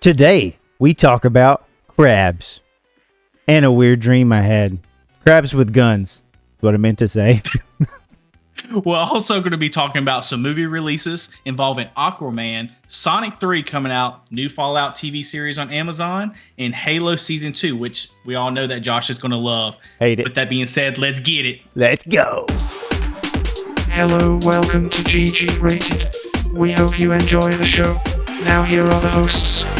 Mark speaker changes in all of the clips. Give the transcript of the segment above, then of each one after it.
Speaker 1: Today, we talk about crabs and a weird dream I had. Crabs with guns, is what I meant to say.
Speaker 2: We're also going to be talking about some movie releases involving Aquaman, Sonic 3 coming out, new Fallout TV series on Amazon, and Halo Season 2, which we all know that Josh is going to love.
Speaker 1: Hate it.
Speaker 2: With that being said, let's get it.
Speaker 1: Let's go.
Speaker 3: Hello, welcome to GG Rated. We hope you enjoy the show. Now, here are the hosts.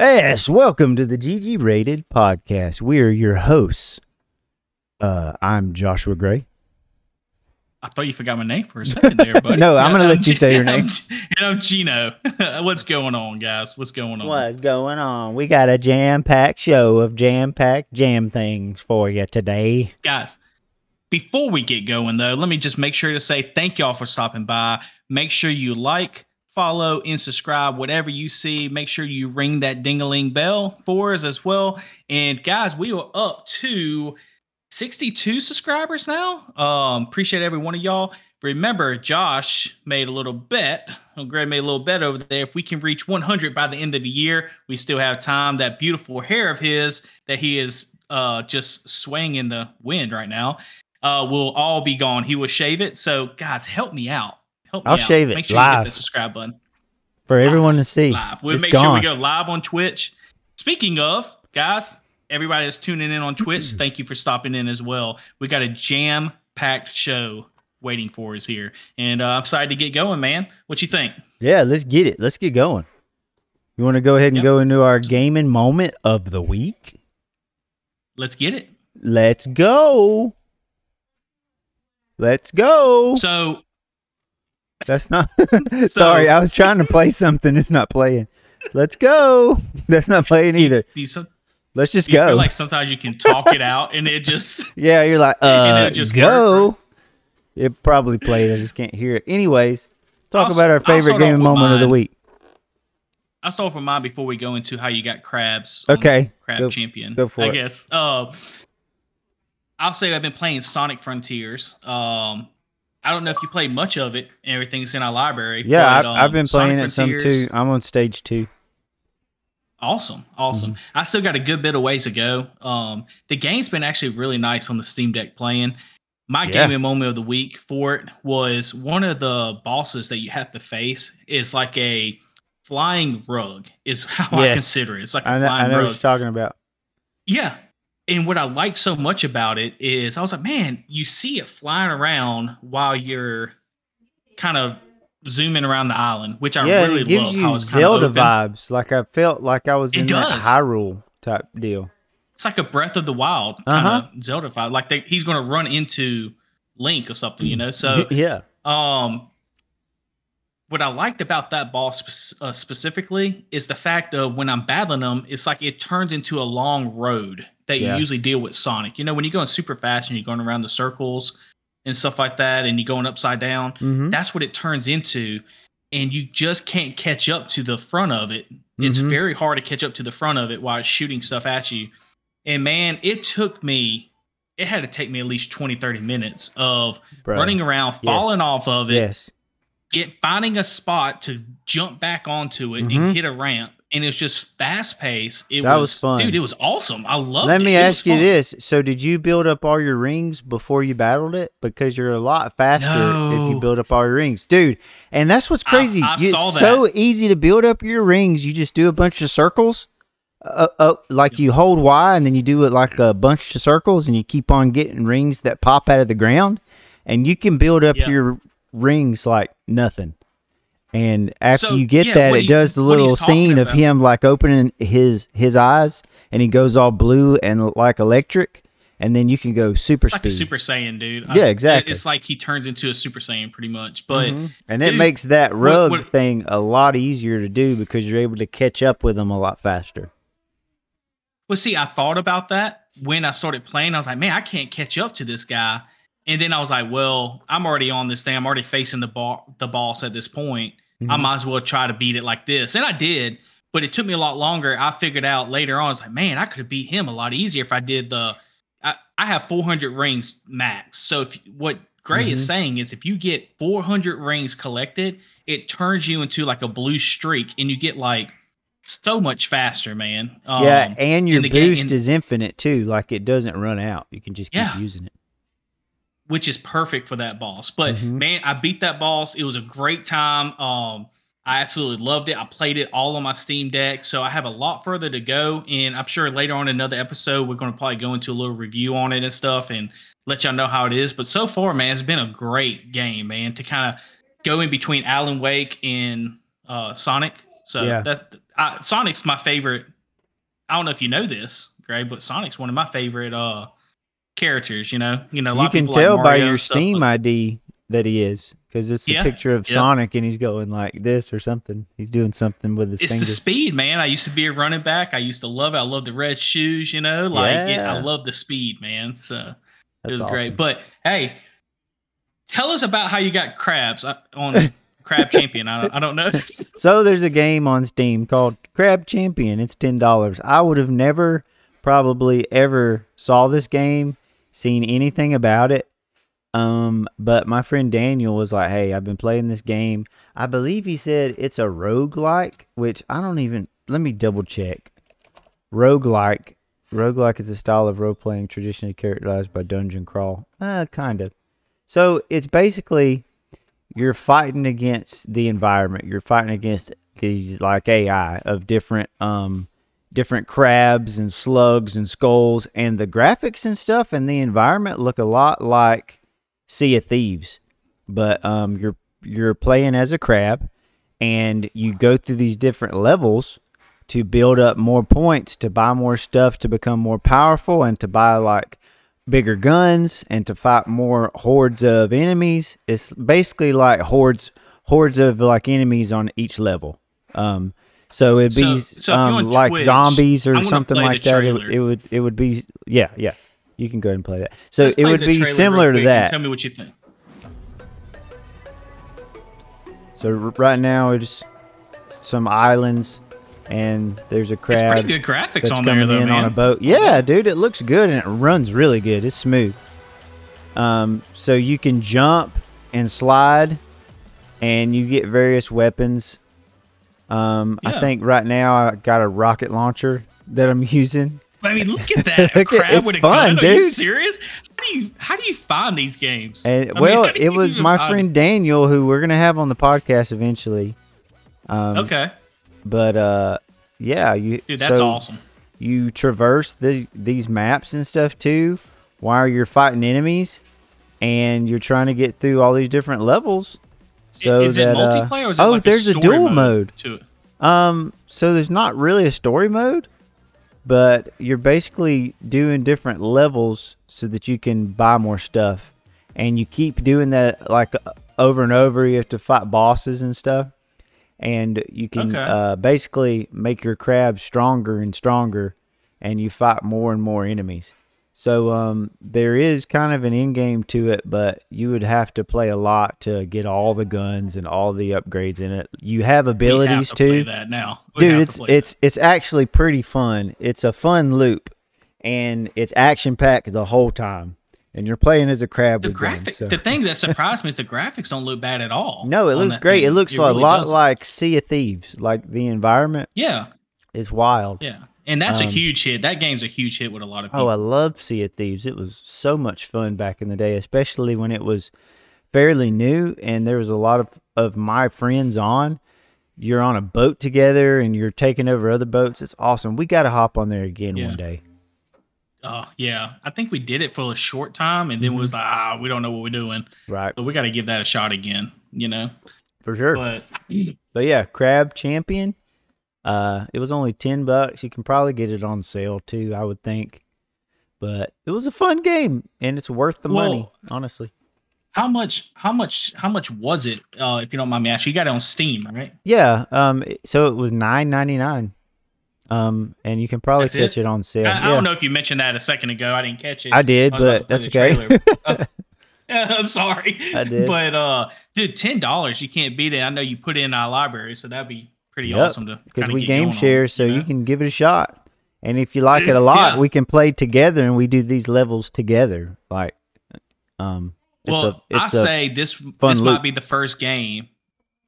Speaker 1: Yes, welcome to the GG Rated podcast. We are your hosts. Uh, I'm Joshua Gray.
Speaker 2: I thought you forgot my name for a second there, buddy.
Speaker 1: No, I'm gonna let you
Speaker 2: G-
Speaker 1: say your name.
Speaker 2: And I'm Gino. What's going on, guys? What's going on?
Speaker 1: What's going on? We got a jam packed show of jam packed jam things for you today.
Speaker 2: guys before we get going though let me just make sure to say thank y'all for stopping by make sure you like follow and subscribe whatever you see. Make sure you ring that ding-a-ling bell for us as well. And guys we are up to 62 subscribers now. Um appreciate every one of y'all. Remember josh made a little bet. Oh, greg made a little bet over there. If we can reach 100 by the end of the year we still have time. That beautiful hair of his that he is uh just swaying in the wind right now uh will all be gone. He will shave it. So guys help me out help
Speaker 1: I'll
Speaker 2: out.
Speaker 1: shave it
Speaker 2: make sure you
Speaker 1: live.
Speaker 2: hit the subscribe button
Speaker 1: For everyone to see.
Speaker 2: live we'll
Speaker 1: It's
Speaker 2: make sure we go live on twitch speaking of guys everybody that's tuning in on twitch thank you for stopping in as well we got a jam packed show waiting for us here and uh, i'm excited to get going man what you think
Speaker 1: Yeah, let's get it. Let's get going. You want to go ahead and
Speaker 2: Yep.
Speaker 1: go into our gaming moment of the week?
Speaker 2: let's get it
Speaker 1: Let's go. Let's go.
Speaker 2: so
Speaker 1: That's not. Sorry, I was trying to play something. It's not playing. Let's go. That's not playing either.
Speaker 2: you, so-
Speaker 1: Let's just
Speaker 2: you
Speaker 1: go.
Speaker 2: feel like sometimes you can talk it out and it just
Speaker 1: yeah, you're like, uh,
Speaker 2: it just
Speaker 1: go. It probably played. I just can't hear it. Anyways, talk
Speaker 2: I'll-
Speaker 1: about our favorite gaming moment of the week.
Speaker 2: I'll start with mine before we go into how you got crabs.
Speaker 1: Okay,
Speaker 2: Crab
Speaker 1: go-
Speaker 2: champion.
Speaker 1: go for
Speaker 2: I
Speaker 1: it.
Speaker 2: guess. Uh, I'll say I've been playing Sonic Frontiers. Um, I don't know if you played much of it. Everything's in our library.
Speaker 1: Yeah,
Speaker 2: but,
Speaker 1: I, I've
Speaker 2: um,
Speaker 1: been
Speaker 2: Sonic
Speaker 1: playing it some too. I'm on stage two.
Speaker 2: Awesome, awesome.
Speaker 1: Mm-hmm.
Speaker 2: I still got a good bit of ways to go. Um, the game's been actually really nice on the Steam Deck playing. My
Speaker 1: Yeah.
Speaker 2: gaming moment of the week for it was one of the bosses that you have to face is like a flying rug. Is how I consider it. It's like a
Speaker 1: I know,
Speaker 2: flying
Speaker 1: I know what you're talking about.
Speaker 2: Yeah. And what I like so much about it is I was like, man, you see it flying around while you're kind of zooming around the island, which I
Speaker 1: yeah,
Speaker 2: really
Speaker 1: it gives
Speaker 2: love
Speaker 1: you
Speaker 2: how it's kind
Speaker 1: Zelda vibes. Like I felt like I was
Speaker 2: It
Speaker 1: in that. Hyrule type deal.
Speaker 2: It's like a Breath of the Wild kind
Speaker 1: Uh-huh.
Speaker 2: of Zelda vibe. Like they, he's going to run into Link or something, you know? So,
Speaker 1: yeah,
Speaker 2: um, what I liked about that boss uh, specifically is the fact of when I'm battling them, it's like it turns into a long road that
Speaker 1: Yeah.
Speaker 2: you usually deal with Sonic. You know, when you're going super fast and you're going around the circles and stuff like that, and you're going upside down,
Speaker 1: hmm
Speaker 2: that's what it turns into. And you just can't catch up to the front of it. It's
Speaker 1: Mhm.
Speaker 2: very hard to catch up to the front of it while it's shooting stuff at you. And man, it took me, it had to take me at least 20, 30 minutes of
Speaker 1: Bro.
Speaker 2: running around, falling
Speaker 1: Yes.
Speaker 2: off of it,
Speaker 1: Yes,
Speaker 2: get finding a spot to jump back onto it
Speaker 1: Mhm.
Speaker 2: and hit a ramp. And it's just fast paced. It
Speaker 1: That
Speaker 2: was,
Speaker 1: was fun.
Speaker 2: dude. It was awesome. I love. It.
Speaker 1: Let
Speaker 2: it.
Speaker 1: me
Speaker 2: It
Speaker 1: ask you
Speaker 2: fun.
Speaker 1: this: So, did you build up all your rings before you battled it? Because you're a lot faster if you build up all your rings, dude. And that's what's crazy.
Speaker 2: I
Speaker 1: it's
Speaker 2: saw
Speaker 1: so easy to build up your rings. You just do a bunch of circles, uh, uh, like you hold Y, and then you do it like a bunch of circles, and you keep on getting rings that pop out of the ground, and you can build up
Speaker 2: Yeah.
Speaker 1: your rings like nothing. And after
Speaker 2: So,
Speaker 1: you get
Speaker 2: yeah,
Speaker 1: that, it does the little scene of him like opening his his eyes, and he goes all blue and like electric, and then you can go super
Speaker 2: It's like
Speaker 1: speed.
Speaker 2: a Super Saiyan, dude.
Speaker 1: Yeah, exactly.
Speaker 2: It's like he turns into a Super Saiyan pretty much. But
Speaker 1: Mhm. and it makes that
Speaker 2: what-
Speaker 1: rug
Speaker 2: what-
Speaker 1: thing a lot easier to do because you're able to catch up with them a lot faster.
Speaker 2: Well, see, I thought about that when I started playing. I was like, man, I can't catch up to this guy. And then I was like, well, I'm already on this thing. I'm already facing the bar, the boss at this point. I
Speaker 1: Mhm.
Speaker 2: might as well try to beat it like this. And I did, but it took me a lot longer. I figured out later on, I was like, man, I could have beat him a lot easier if I did the. I, I have 400 rings max. So if what Gray
Speaker 1: Mm-hmm.
Speaker 2: is saying is if you get 400 rings collected, it turns you into like a blue streak, and you get like so much faster, man. Um,
Speaker 1: yeah, and your
Speaker 2: the game-
Speaker 1: boost is infinite too. Like it doesn't run out. You can just keep
Speaker 2: Yeah.
Speaker 1: using it.
Speaker 2: Which is perfect for that boss. But
Speaker 1: Mhm.
Speaker 2: man, I beat that boss. It was a great time. Um, I absolutely loved it. I played it all on my Steam Deck, so I have a lot further to go. And I'm sure later on in another episode, we're going to probably go into a little review on it and stuff, and let y'all know how it is. But so far, man, it's been a great game, man. To kind of go in between Alan Wake and uh, Sonic. So
Speaker 1: Yeah.
Speaker 2: that I, Sonic's my favorite. I don't know if you know this, Greg, but Sonic's one of my favorite uh characters. You know, you know,
Speaker 1: You can
Speaker 2: people like
Speaker 1: tell by your Steam
Speaker 2: but-
Speaker 1: ID that he is because it's a
Speaker 2: Yeah,
Speaker 1: picture of
Speaker 2: yeah.
Speaker 1: Sonic and he's going like this or something. He's doing something with his
Speaker 2: it's the speed, man. I used to be a running back. I used to love it. I love the red shoes, you know, like it,
Speaker 1: Yeah.
Speaker 2: I love the speed, man. So it
Speaker 1: That's
Speaker 2: was
Speaker 1: awesome.
Speaker 2: great. But hey, tell us about how you got crabs uh, on Crab Champion. I, don't- I don't know.
Speaker 1: So there's a game on Steam called Crab Champion. It's ten dollars. I would have never, probably ever saw this game, seen anything about it. Um, but my friend Daniel was like, "Hey, I've been playing this game. I believe he said it's a roguelike, which I don't even. Let me double check. Roguelike. Roguelike is a style of role playing traditionally characterized by dungeon crawl. Uh, kind of. So it's basically you're fighting against the environment. You're fighting against these like AI of different um different crabs and slugs and skulls and the graphics and stuff and the environment look a lot like Sea of Thieves. But um you're you're playing as a crab and you go through these different levels to build up more points, to buy more stuff, to become more powerful, and to buy like bigger guns and to fight more hordes of enemies. It's basically like hordes hordes of like enemies on each level. Um, so it'd be
Speaker 2: So- so
Speaker 1: um, like
Speaker 2: Twitch,
Speaker 1: zombies or something like that. It, would- it would it would be yeah yeah. You can go ahead and play that. So
Speaker 2: Let's
Speaker 1: it would be similar to that.
Speaker 2: Tell me what you think.
Speaker 1: So right now it's some islands and there's a
Speaker 2: It's
Speaker 1: crab.
Speaker 2: pretty good graphics
Speaker 1: that's
Speaker 2: on
Speaker 1: coming
Speaker 2: there, though,
Speaker 1: in
Speaker 2: man.
Speaker 1: on a boat. Yeah, dude, it looks good and it runs really good. It's smooth. Um, so you can jump and slide, and you get various weapons. Um, I think right now I got a rocket launcher that I'm using.
Speaker 2: I mean, look at that
Speaker 1: Look
Speaker 2: crab
Speaker 1: it's
Speaker 2: with a
Speaker 1: fun,
Speaker 2: gun. Are you
Speaker 1: dude.
Speaker 2: serious? How do you how do you find these games?
Speaker 1: And
Speaker 2: I mean,
Speaker 1: well, it was my friend Daniel who we're gonna have on the podcast eventually. Um,
Speaker 2: Okay,
Speaker 1: But uh, yeah, you.
Speaker 2: dude, that's
Speaker 1: so
Speaker 2: awesome.
Speaker 1: You traverse the, these maps and stuff too, while you're fighting enemies, and you're trying to get through all these different levels. So
Speaker 2: is
Speaker 1: that
Speaker 2: it
Speaker 1: uh,
Speaker 2: multiplayer or is it
Speaker 1: oh,
Speaker 2: like
Speaker 1: there's
Speaker 2: a,
Speaker 1: a, dual
Speaker 2: mode,
Speaker 1: mode.
Speaker 2: to it?
Speaker 1: Um, so there's not really a story mode, but you're basically doing different levels so that you can buy more stuff, and you keep doing that like uh, over and over. You have to fight bosses and stuff, and you can
Speaker 2: Okay.
Speaker 1: uh, basically make your crab stronger and stronger, and you fight more and more enemies. So um, there is kind of an end game to it, but you would have to play a lot to get all the guns and all the upgrades in it. You have abilities
Speaker 2: to
Speaker 1: too
Speaker 2: play that now, We
Speaker 1: dude
Speaker 2: to
Speaker 1: it's
Speaker 2: that.
Speaker 1: it's it's actually pretty fun it's a fun loop and it's action packed the whole time and you're playing as a crab
Speaker 2: the
Speaker 1: with them,
Speaker 2: graphic.
Speaker 1: so.
Speaker 2: The thing that surprised me is the graphics don't look bad at all.
Speaker 1: no it looks great
Speaker 2: thing.
Speaker 1: it looks a
Speaker 2: really
Speaker 1: lot
Speaker 2: doesn't.
Speaker 1: like sea of thieves like the environment
Speaker 2: yeah,
Speaker 1: is wild
Speaker 2: yeah, and that's a
Speaker 1: Um,
Speaker 2: huge hit. That game's a huge hit with a lot of people.
Speaker 1: oh i love sea of thieves it was so much fun back in the day especially when it was fairly new and there was a lot of of my friends on you're on a boat together and you're taking over other boats it's awesome we got to hop on there again
Speaker 2: Yeah.
Speaker 1: one day
Speaker 2: Oh yeah, I think we did it for a short time, and then
Speaker 1: Mm-hmm.
Speaker 2: was like, ah, we don't know what we're doing,
Speaker 1: right
Speaker 2: so we got to give that a shot again. You know,
Speaker 1: for sure
Speaker 2: but
Speaker 1: But yeah, Crab Champion. Uh, it was only ten bucks. You can probably get it on sale too, I would think. But it was a fun game, and it's worth the money, honestly.
Speaker 2: how much? How much? How much was it? Uh, if you don't mind me asking, you got it on Steam, right?
Speaker 1: Yeah. Um. So it was nine ninety nine. Um, and you can probably
Speaker 2: That's
Speaker 1: catch
Speaker 2: it?
Speaker 1: it, on sale.
Speaker 2: I, I
Speaker 1: yeah,
Speaker 2: don't know if you mentioned that a second ago. I didn't catch it.
Speaker 1: I did,
Speaker 2: I
Speaker 1: but that's okay.
Speaker 2: I'm sorry.
Speaker 1: I did.
Speaker 2: But uh, dude, ten dollars, you can't beat it. I know you put it in our library, so that'd be pretty
Speaker 1: Yep,
Speaker 2: awesome to
Speaker 1: because we game
Speaker 2: going on,
Speaker 1: share, so you
Speaker 2: know?
Speaker 1: can give it a shot. And if you like it a lot,
Speaker 2: Yeah.
Speaker 1: we can play together, and we do these levels together. Like, um,
Speaker 2: well,
Speaker 1: a, it's
Speaker 2: I say this this might be the first game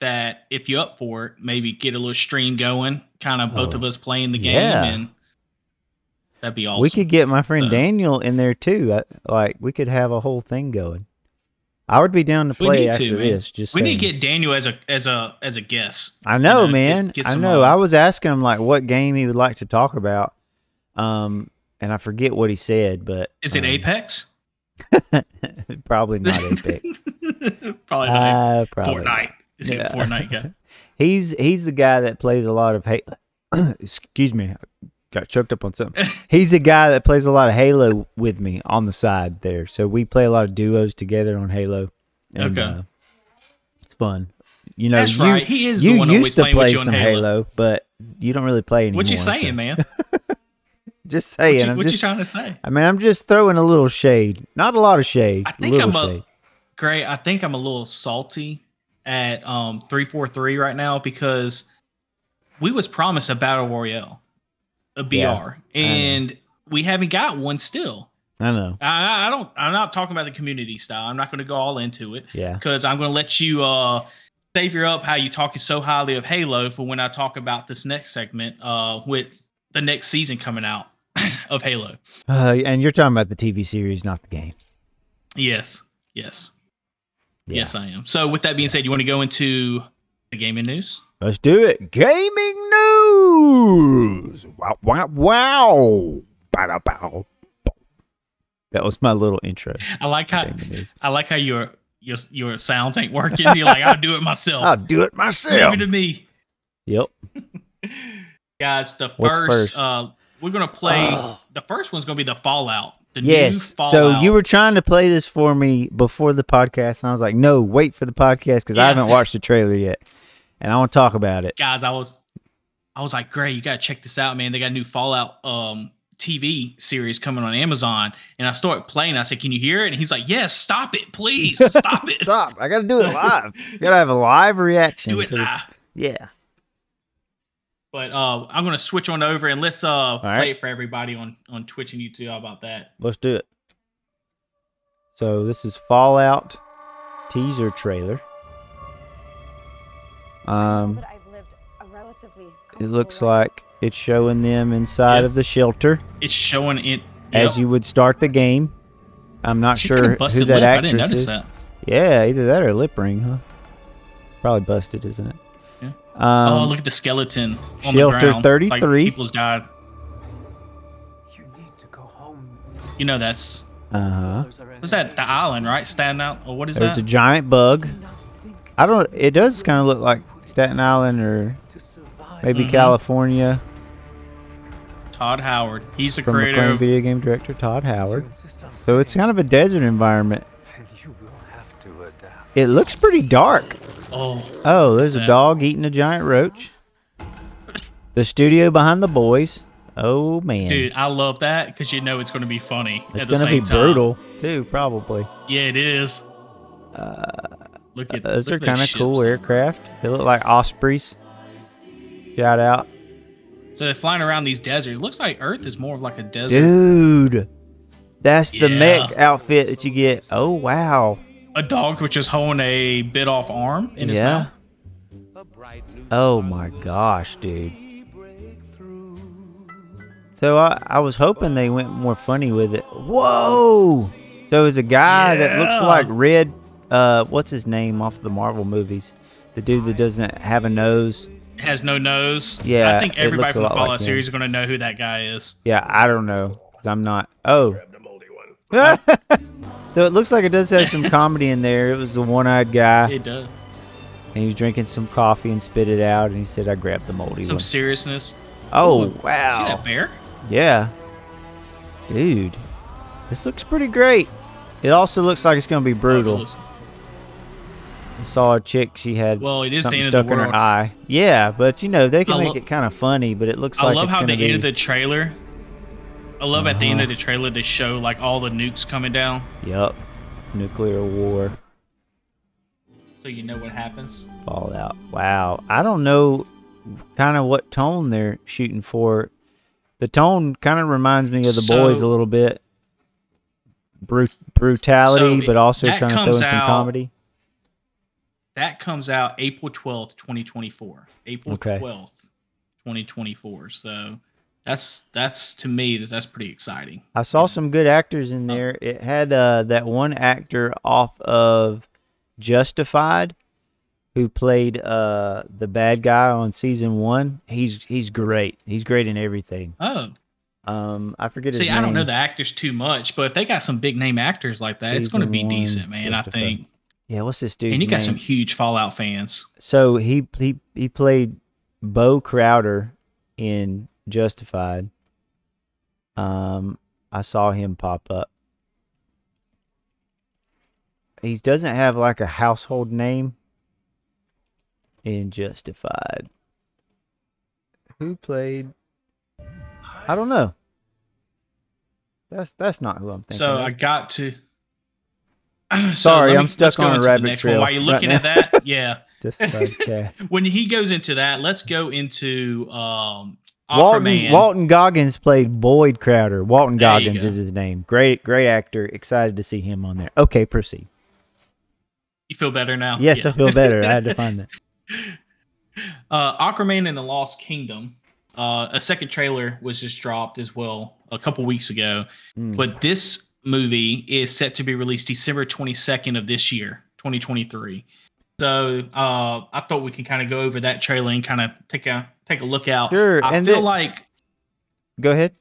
Speaker 2: that if you're up for it, maybe get a little stream going, kind of both
Speaker 1: Oh,
Speaker 2: of us playing the game,
Speaker 1: yeah.
Speaker 2: and that'd be awesome.
Speaker 1: we could get my friend
Speaker 2: So-
Speaker 1: Daniel in there too. I, like we could have a whole thing going. I would be down to
Speaker 2: We
Speaker 1: play after
Speaker 2: to,
Speaker 1: this. Just
Speaker 2: we need to get Daniel as a as a as a guest.
Speaker 1: I know,
Speaker 2: you know,
Speaker 1: man.
Speaker 2: get- get
Speaker 1: I know.
Speaker 2: uh,
Speaker 1: I was asking him like what game he would like to talk about, um, and I forget what he said, but
Speaker 2: Is it
Speaker 1: um,
Speaker 2: Apex?
Speaker 1: probably not Apex.
Speaker 2: Probably not.
Speaker 1: uh, probably.
Speaker 2: Fortnite. Is he
Speaker 1: Yeah.
Speaker 2: a Fortnite guy?
Speaker 1: He's he's the guy that plays a lot of Halo. Excuse me, got choked up on something. He's a guy that plays a lot of Halo with me on the side there. So we play a lot of duos together on Halo. and,
Speaker 2: Okay.
Speaker 1: uh, it's fun. You know,
Speaker 2: That's
Speaker 1: you,
Speaker 2: right. He is the
Speaker 1: you used to play some
Speaker 2: Halo.
Speaker 1: Halo. but you don't really play anymore.
Speaker 2: What you
Speaker 1: so-
Speaker 2: saying, man?
Speaker 1: Just saying.
Speaker 2: What, you,
Speaker 1: I'm
Speaker 2: what
Speaker 1: just,
Speaker 2: you trying to say?
Speaker 1: I mean, I'm just throwing a little shade. Not a lot of shade.
Speaker 2: I think I'm a great. I think I'm a little salty at um three four three right now because we was promised a battle royale, a BR,
Speaker 1: Yeah,
Speaker 2: and we haven't got one still.
Speaker 1: I know.
Speaker 2: I, I don't. I'm not talking about the community style. I'm not going to go all into it
Speaker 1: Yeah.
Speaker 2: because I'm going to let you uh save your up how you talking so highly of Halo for when I talk about this next segment uh with the next season coming out of Halo.
Speaker 1: Uh, and you're talking about the TV series, not the game.
Speaker 2: Yes. Yes.
Speaker 1: Yeah.
Speaker 2: Yes, I am. So, with that being said, you want to go into the gaming news?
Speaker 1: Let's do it. Gaming news. Wow, wow, wow. Bow, bow. That was my little intro.
Speaker 2: I like how I like how your your your sounds ain't working. You're like, I'll do it myself.
Speaker 1: I'll do it myself.
Speaker 2: Leave it to me,
Speaker 1: Yep.
Speaker 2: guys. The
Speaker 1: What's
Speaker 2: first,
Speaker 1: first?
Speaker 2: uh, we're gonna play.
Speaker 1: Oh.
Speaker 2: The first one's gonna be the Fallout. The new
Speaker 1: Yes.
Speaker 2: Fallout.
Speaker 1: So you were trying to play this for me before the podcast, and I was like, no, wait for the podcast because I haven't watched the trailer yet, and I want to talk about it.
Speaker 2: guys. I was, I was like, great, you gotta check this out, man. They got a new Fallout um TV series coming on Amazon, and I started playing. I said, can you hear it? And he's like, yes. Stop it, please. Stop it.
Speaker 1: Stop! I got to do it live. got to have a live reaction.
Speaker 2: Do it
Speaker 1: to the- Yeah.
Speaker 2: But uh, I'm gonna switch on over and let's uh play it for everybody on on Twitch and YouTube. How about that?
Speaker 1: Let's do it. So this is Fallout teaser trailer. Um,
Speaker 4: that I've lived a relatively
Speaker 1: it looks like it's showing them inside
Speaker 2: Yeah.
Speaker 1: of the shelter
Speaker 2: It's showing it
Speaker 1: as you would start the game. I'm not
Speaker 2: She's got a
Speaker 1: sure who
Speaker 2: busted
Speaker 1: that
Speaker 2: lip. I
Speaker 1: actress
Speaker 2: didn't notice
Speaker 1: is.
Speaker 2: that.
Speaker 1: Yeah, either that or lip ring, huh? Probably busted, isn't it?
Speaker 2: Yeah.
Speaker 1: Um,
Speaker 2: oh, look at the skeleton on
Speaker 1: Shelter
Speaker 2: the ground.
Speaker 1: 33.
Speaker 2: Like people's died.
Speaker 5: You need to go home.
Speaker 2: You know that's
Speaker 1: uh-huh.
Speaker 2: what's that? The island, right? Staten out or what is
Speaker 1: There's
Speaker 2: that?
Speaker 1: a giant bug.
Speaker 5: Do not think
Speaker 1: I don't. It does kind of look like Staten Island or
Speaker 5: to survive.
Speaker 1: maybe
Speaker 2: Mhm.
Speaker 1: California
Speaker 2: Todd Howard. He's the
Speaker 1: from
Speaker 2: creator.
Speaker 1: acclaimed
Speaker 2: Of,
Speaker 1: video game director Todd Howard. So it's kind of a desert environment.
Speaker 5: you will have to adapt.
Speaker 1: It looks pretty dark.
Speaker 2: oh,
Speaker 1: Oh, there's a dog eating a giant roach. The studio behind the boys. Oh man,
Speaker 2: dude, I love that because you know it's going to be funny
Speaker 1: it's gonna be
Speaker 2: same time.
Speaker 1: brutal too, probably.
Speaker 2: Yeah, it is. Look uh, at
Speaker 1: Those
Speaker 2: look
Speaker 1: are kind of cool aircraft. They look like ospreys. Shout out,
Speaker 2: So they're flying around these deserts. Looks like Earth is more of like a desert.
Speaker 1: dude. That's the mech outfit that you get. Oh wow.
Speaker 2: A dog which is holding a bit off arm in his
Speaker 1: Yeah.
Speaker 2: mouth.
Speaker 1: Oh my gosh, dude. So I, I was hoping they went more funny with it. Whoa! So it's a guy that looks like Red. Uh, what's his name off the Marvel movies? The dude that doesn't have a nose.
Speaker 2: Has no nose.
Speaker 1: Yeah,
Speaker 2: I think everybody from the
Speaker 1: lot like
Speaker 2: Fallout series is going to know who that guy is.
Speaker 1: Yeah, I don't know. I'm not. Oh. so it looks like it does have some comedy in there. It was the one-eyed guy,
Speaker 2: It does.
Speaker 1: and he was drinking some coffee and spit it out, and he said, "I grabbed the moldy one.
Speaker 2: Some
Speaker 1: one."
Speaker 2: seriousness.
Speaker 1: Oh
Speaker 2: Ooh,
Speaker 1: wow!
Speaker 2: See that bear?
Speaker 1: Yeah. Dude. This looks pretty great. It also looks like it's going to be brutal. I saw a chick, she had
Speaker 2: Well, it is
Speaker 1: something stuck in her eye. Yeah, but you know, they can
Speaker 2: I
Speaker 1: make
Speaker 2: lo-
Speaker 1: it kind of funny, but it looks
Speaker 2: I
Speaker 1: like
Speaker 2: love
Speaker 1: it's
Speaker 2: how
Speaker 1: going
Speaker 2: the
Speaker 1: be
Speaker 2: end of the trailer. I love at the end
Speaker 1: Uh-huh.
Speaker 2: of the trailer they show like all the nukes coming down,
Speaker 1: Yup. Nuclear war
Speaker 2: so you know what happens.
Speaker 1: fallout. Wow. I don't know kind of what tone they're shooting for. The tone kind of reminds me of the boys a little bit. brut- brutality,
Speaker 2: So
Speaker 1: but also trying to throw in some
Speaker 2: out-
Speaker 1: comedy.
Speaker 2: That comes out April 12th, 2024. April
Speaker 1: Okay.
Speaker 2: 12th, 2024. So that's that's to me that that's pretty exciting.
Speaker 1: I saw some good actors in there. It had uh, that one actor off of Justified who played uh, the bad guy on season one. He's he's great. He's great in everything.
Speaker 2: Oh,
Speaker 1: Um, I forget his
Speaker 2: see. I don't know the actors too much, but if they got some big name actors like that, it's going to be decent, man. I think.
Speaker 1: Yeah, what's this dude's
Speaker 2: And you got
Speaker 1: name?
Speaker 2: some huge Fallout fans.
Speaker 1: So he he he played Bo Crowder in Justified. Um, I saw him pop up. He doesn't have like a household name in Justified. Who played? I don't know. That's that's not who I'm thinking.
Speaker 2: So
Speaker 1: of.
Speaker 2: I got to. So
Speaker 1: Sorry, I'm stuck on a rabbit
Speaker 2: one.
Speaker 1: trail
Speaker 2: While you're
Speaker 1: right
Speaker 2: looking
Speaker 1: now.
Speaker 2: at that, yeah. When he goes into that, let's go into um,
Speaker 1: Walton, Walton Goggins played Boyd Crowder. Walton
Speaker 2: There
Speaker 1: Goggins
Speaker 2: go.
Speaker 1: is his name. Great, great actor. Excited to see him on there. Okay, proceed.
Speaker 2: You feel better now?
Speaker 1: Yes,
Speaker 2: Yeah.
Speaker 1: I feel better. I had to find that.
Speaker 2: uh, Aquaman and the Lost Kingdom. Uh, a second trailer was just dropped as well a couple weeks ago.
Speaker 1: Mm.
Speaker 2: But this movie is set to be released December 22nd of this year, 2023. So uh, I thought we can kind of go over that trailer and kind of take a take a look out.
Speaker 1: Sure,
Speaker 2: I
Speaker 1: and
Speaker 2: feel
Speaker 1: then-
Speaker 2: like
Speaker 1: Go ahead.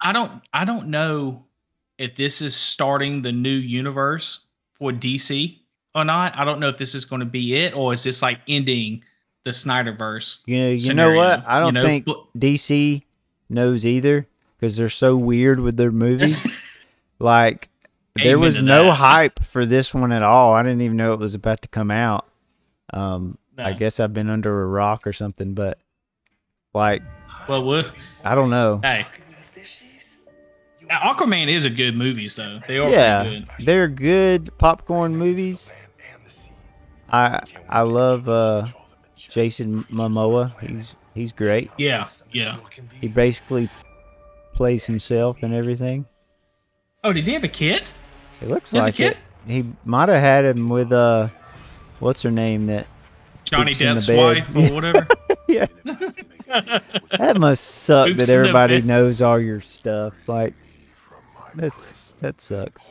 Speaker 2: I don't I don't know if this is starting the new universe for DC or not. I don't know if this is going to be it or is this like ending the Snyderverse.
Speaker 1: You know, you know what? I don't
Speaker 2: know,
Speaker 1: think
Speaker 2: but-
Speaker 1: DC knows either because they're so weird with their movies. like there was no
Speaker 2: that.
Speaker 1: hype for this one at all. I didn't even know it was about to come out. Um, I guess I've been under a rock or something, but like
Speaker 2: Well, we
Speaker 1: I don't know.
Speaker 2: hey. Aquaman is a good movies though. They are
Speaker 1: yeah,
Speaker 2: good.
Speaker 1: they're good popcorn movies. I I love uh, Jason Momoa. He's he's great.
Speaker 2: Yeah, yeah.
Speaker 1: He basically plays himself and everything.
Speaker 2: Oh, does he have a kid?
Speaker 1: It looks
Speaker 2: He
Speaker 1: like
Speaker 2: kid?
Speaker 1: it. He might have had him with uh, what's her name? That
Speaker 2: Johnny Depp's wife or whatever.
Speaker 1: yeah. that must suck
Speaker 2: Poops
Speaker 1: that everybody knows all your stuff. Like that's that sucks.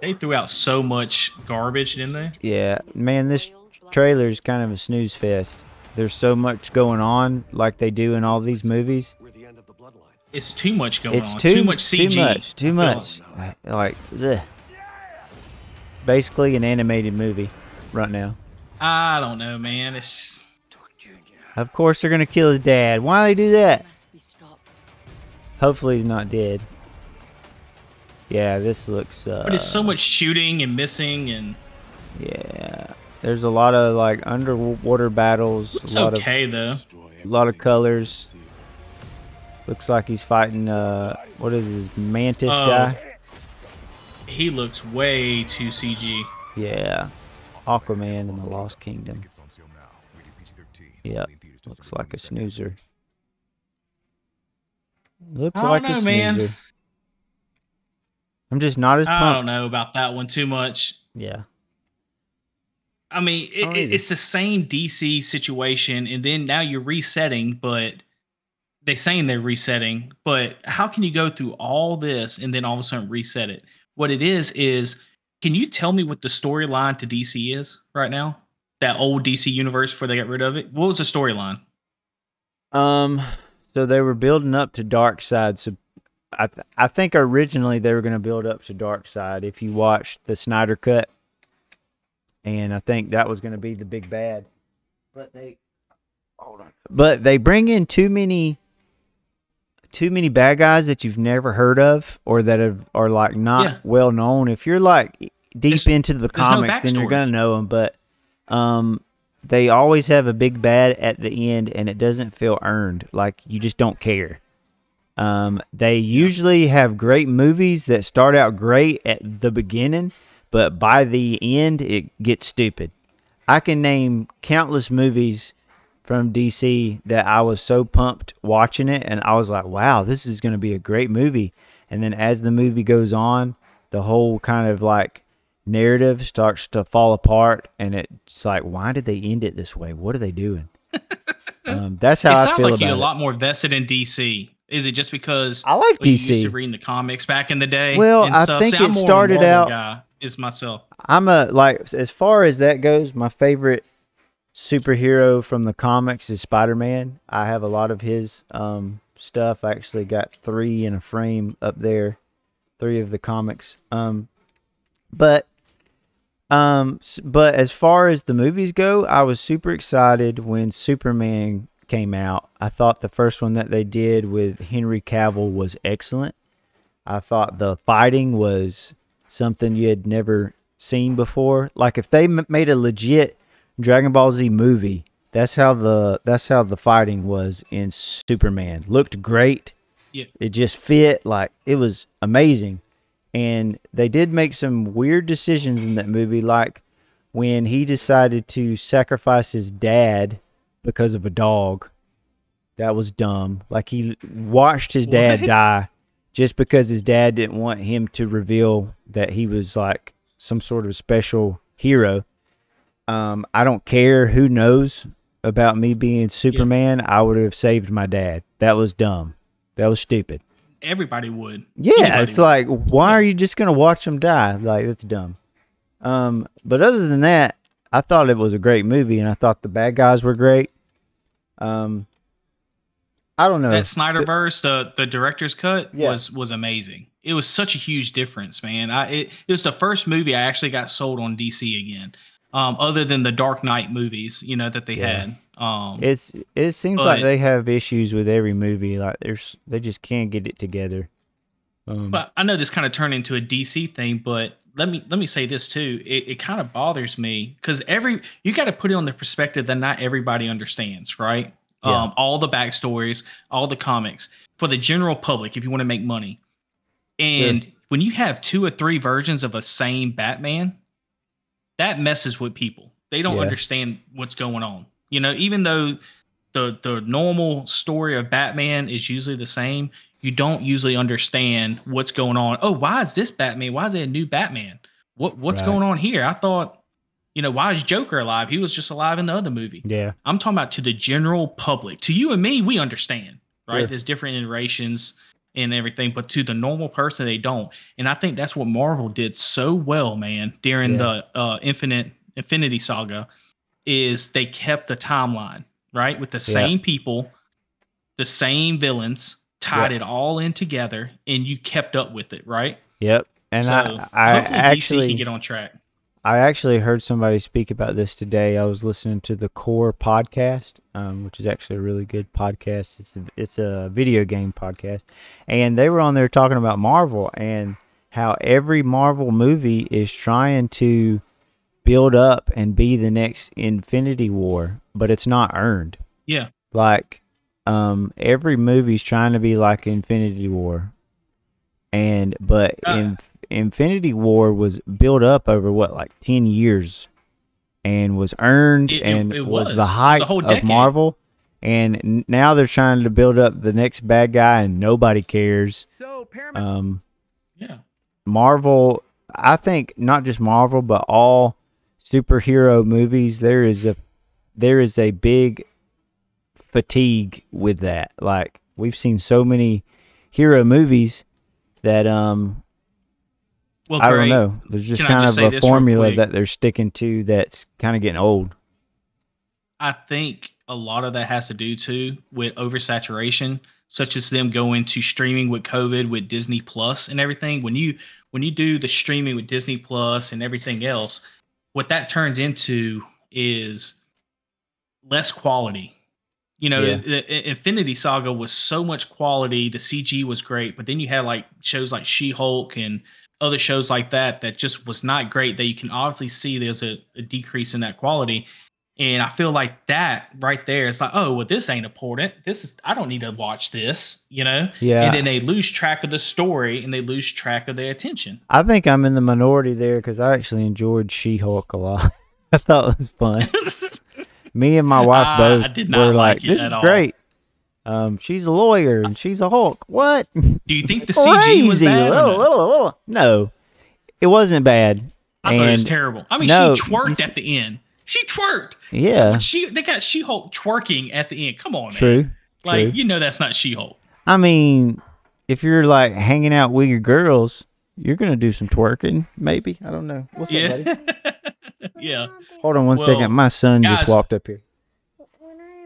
Speaker 2: they threw out so much garbage, didn't they?
Speaker 1: Yeah, man, this trailer is kind of a snooze fest. There's so much going on, like they do in all these movies.
Speaker 2: It's too much going
Speaker 1: It's
Speaker 2: on.
Speaker 1: too,
Speaker 2: Too, much CG.
Speaker 1: Too much. Too
Speaker 2: I
Speaker 1: much. I- Like, ugh. basically an animated movie right now.
Speaker 2: I don't know, man. It's
Speaker 1: Of course, they're gonna kill his dad. Why do they do that? Hopefully, he's not dead. Yeah, this looks. Uh,
Speaker 2: but it's so much shooting and missing, and
Speaker 1: Yeah, there's a lot of like underwater battles.
Speaker 2: it's
Speaker 1: a lot
Speaker 2: okay though.
Speaker 1: a lot of colors. Looks like he's fighting. Uh, what is his mantis
Speaker 2: Oh.
Speaker 1: guy?
Speaker 2: He looks way too CG.
Speaker 1: Yeah, Aquaman in the Lost Kingdom. Yep, looks like a snoozer. Looks like a
Speaker 2: know, man.
Speaker 1: snoozer. I'm just not as pumped.
Speaker 2: I don't know about that one too much.
Speaker 1: Yeah,
Speaker 2: I mean, it,
Speaker 1: either.
Speaker 2: it's the same DC situation, and then now you're resetting, but they saying they're resetting. But how can you go through all this and then all of a sudden reset it? What it is is, can you tell me what the storyline to DC is right now? That old DC universe before they got rid of it. What was the storyline?
Speaker 1: Um, so they were building up to Darkseid. So I th- I think originally they were going to build up to Darkseid. If you watched the Snyder cut, and I think that was going to be the big bad. But they hold on. But they bring in too many too many bad guys that you've never heard of or that have, are like not
Speaker 2: Yeah.
Speaker 1: well known. If you're like deep
Speaker 2: There's-
Speaker 1: into the
Speaker 2: there's no
Speaker 1: comics, then you're gonna know them. But um, they always have a big bad at the end, and it doesn't feel earned. Like you just don't care. Um, they usually have great movies that start out great at the beginning, but by the end it gets stupid. I can name countless movies from DC that I was so pumped watching it, and I was like, "Wow, this is going to be a great movie." And then as the movie goes on, the whole kind of like narrative starts to fall apart, and it's like, why did they end it this way? What are they doing? um, that's how
Speaker 2: it
Speaker 1: I
Speaker 2: sounds
Speaker 1: feel
Speaker 2: like you're a lot more vested in DC. Is it just because
Speaker 1: I like
Speaker 2: well, you used
Speaker 1: DC.
Speaker 2: to reading the comics back in the day?
Speaker 1: Well,
Speaker 2: and
Speaker 1: I
Speaker 2: stuff?
Speaker 1: think
Speaker 2: See, I'm
Speaker 1: it
Speaker 2: more
Speaker 1: started out-
Speaker 2: Guy, is myself.
Speaker 1: I'm a like as far as that goes, my favorite superhero from the comics is Spider-Man. I have a lot of his um stuff. I actually got 3 in a frame up there. 3 of the comics. Um but um but as far as the movies go, I was super excited when Superman came out. I thought the first one that they did with Henry Cavill was excellent. I thought the fighting was something you had never seen before. Like if they m- made a legit Dragon Ball Z movie, that's how the that's how the fighting was in Superman. Looked great.
Speaker 2: Yeah.
Speaker 1: It just fit like it was amazing. And they did make some weird decisions in that movie like when he decided to sacrifice his dad because of a dog. That was dumb. Like he watched his dad
Speaker 2: What?
Speaker 1: die just because his dad didn't want him to reveal that he was like some sort of special hero. Um, I don't care who knows about me being Superman. I would have saved my dad. That was dumb. That was stupid.
Speaker 2: Everybody would.
Speaker 1: Yeah,
Speaker 2: Anybody
Speaker 1: it's
Speaker 2: would.
Speaker 1: like why are you just gonna watch him die? Like that's dumb. Um, but other than that, I thought it was a great movie, and I thought the bad guys were great. Um, I don't know.
Speaker 2: that Snyderverse, the the director's cut
Speaker 1: Yeah.
Speaker 2: was was amazing. It was such a huge difference, man. I it, it was the first movie I actually got sold on DC again. Um, other than the Dark Knight movies, you know that they
Speaker 1: Yeah.
Speaker 2: had. Um,
Speaker 1: It's it seems like they have issues with every movie. Like there's they just can't get it together. Um,
Speaker 2: But I know this kind of turned into a DC thing, but let me let me say this too. It, it kind of bothers me because every you got to put it on the perspective that not everybody understands, right?
Speaker 1: Yeah.
Speaker 2: Um, all the backstories, all the comics for the general public, if you want to make money. And when you have two or three versions of a same Batman, that messes with people. They don't
Speaker 1: Yeah.
Speaker 2: understand what's going on. You know, even though the the normal story of Batman is usually the same, you don't usually understand what's going on. Oh, why is this Batman? Why is there a new Batman? What what's
Speaker 1: Right.
Speaker 2: going on here? I thought, you know, why is Joker alive? He was just alive in the other movie.
Speaker 1: yeah,
Speaker 2: I'm talking about to the general public. To you and me, we understand, right?
Speaker 1: Sure.
Speaker 2: There's different iterations and everything, but to the normal person, they don't. And I think that's what Marvel did so well, man, during
Speaker 1: Yeah.
Speaker 2: the uh, Infinite Infinity Saga, is they kept the timeline right with the same people, the same villains, tied
Speaker 1: Yeah.
Speaker 2: it all in together, and you kept up with it, right?
Speaker 1: yep. And
Speaker 2: so
Speaker 1: I I
Speaker 2: hopefully DC
Speaker 1: actually
Speaker 2: can get on track.
Speaker 1: I actually heard somebody speak about this today. I was listening to the Core podcast, um, which is actually a really good podcast. It's a, it's a video game podcast, and they were on there talking about Marvel and how every Marvel movie is trying to build up and be the next Infinity War, but it's not earned.
Speaker 2: Yeah.
Speaker 1: Like, um, every movie's trying to be like Infinity War, and but
Speaker 2: Uh.
Speaker 1: in Infinity War was built up over what like ten years, and was earned
Speaker 2: It- it-
Speaker 1: and
Speaker 2: it
Speaker 1: was.
Speaker 2: was.
Speaker 1: The
Speaker 2: was
Speaker 1: height
Speaker 2: whole
Speaker 1: of. Marvel. And now they're trying to build up the next bad guy, and nobody cares.
Speaker 6: So, Paramount.
Speaker 1: Um,
Speaker 2: Yeah.
Speaker 1: Marvel, I think not just Marvel, but all superhero movies, there is a there is a big fatigue with that. Like we've seen so many hero movies that um
Speaker 2: Well,
Speaker 1: I don't know. There's just kind
Speaker 2: just
Speaker 1: of a formula that they're sticking to that's kind of getting old.
Speaker 2: I think a lot of that has to do too with oversaturation, such as them going to streaming with COVID with Disney Plus and everything. When you when you do the streaming with Disney Plus and everything else, what that turns into is less quality. You know,
Speaker 1: Yeah.
Speaker 2: the, the Infinity Saga was so much quality. The CG was great, but then you had like shows like She Hulk and other shows like that that just was not great. That you can obviously see there's a, a decrease in that quality. And I feel like that right there is like, oh, well, this ain't important. This is I don't need to watch this, you know.
Speaker 1: Yeah.
Speaker 2: And then they lose track of the story and they lose track of their attention.
Speaker 1: I think I'm in the minority there because I actually enjoyed She-Hulk a lot. I thought it was fun. Me and my wife both
Speaker 2: I did
Speaker 1: were like,
Speaker 2: like
Speaker 1: "This is
Speaker 2: all."
Speaker 1: great." Um, she's a lawyer and she's a Hulk. What?
Speaker 2: Do you think the CG was bad?
Speaker 1: Whoa,
Speaker 2: no?
Speaker 1: whoa, whoa. No, it wasn't bad.
Speaker 2: I thought it was terrible. I mean,
Speaker 1: No,
Speaker 2: she twerked at the end. She twerked.
Speaker 1: Yeah,
Speaker 2: she they got She Hulk twerking at the end. Come on, man.
Speaker 1: true.
Speaker 2: Like
Speaker 1: true.
Speaker 2: you know that's not She Hulk.
Speaker 1: I mean, if you're like hanging out with your girls, you're gonna do some twerking, maybe. I don't know. What's
Speaker 2: Yeah. yeah.
Speaker 1: Hold on one
Speaker 2: Well,
Speaker 1: second. My son just walked up here.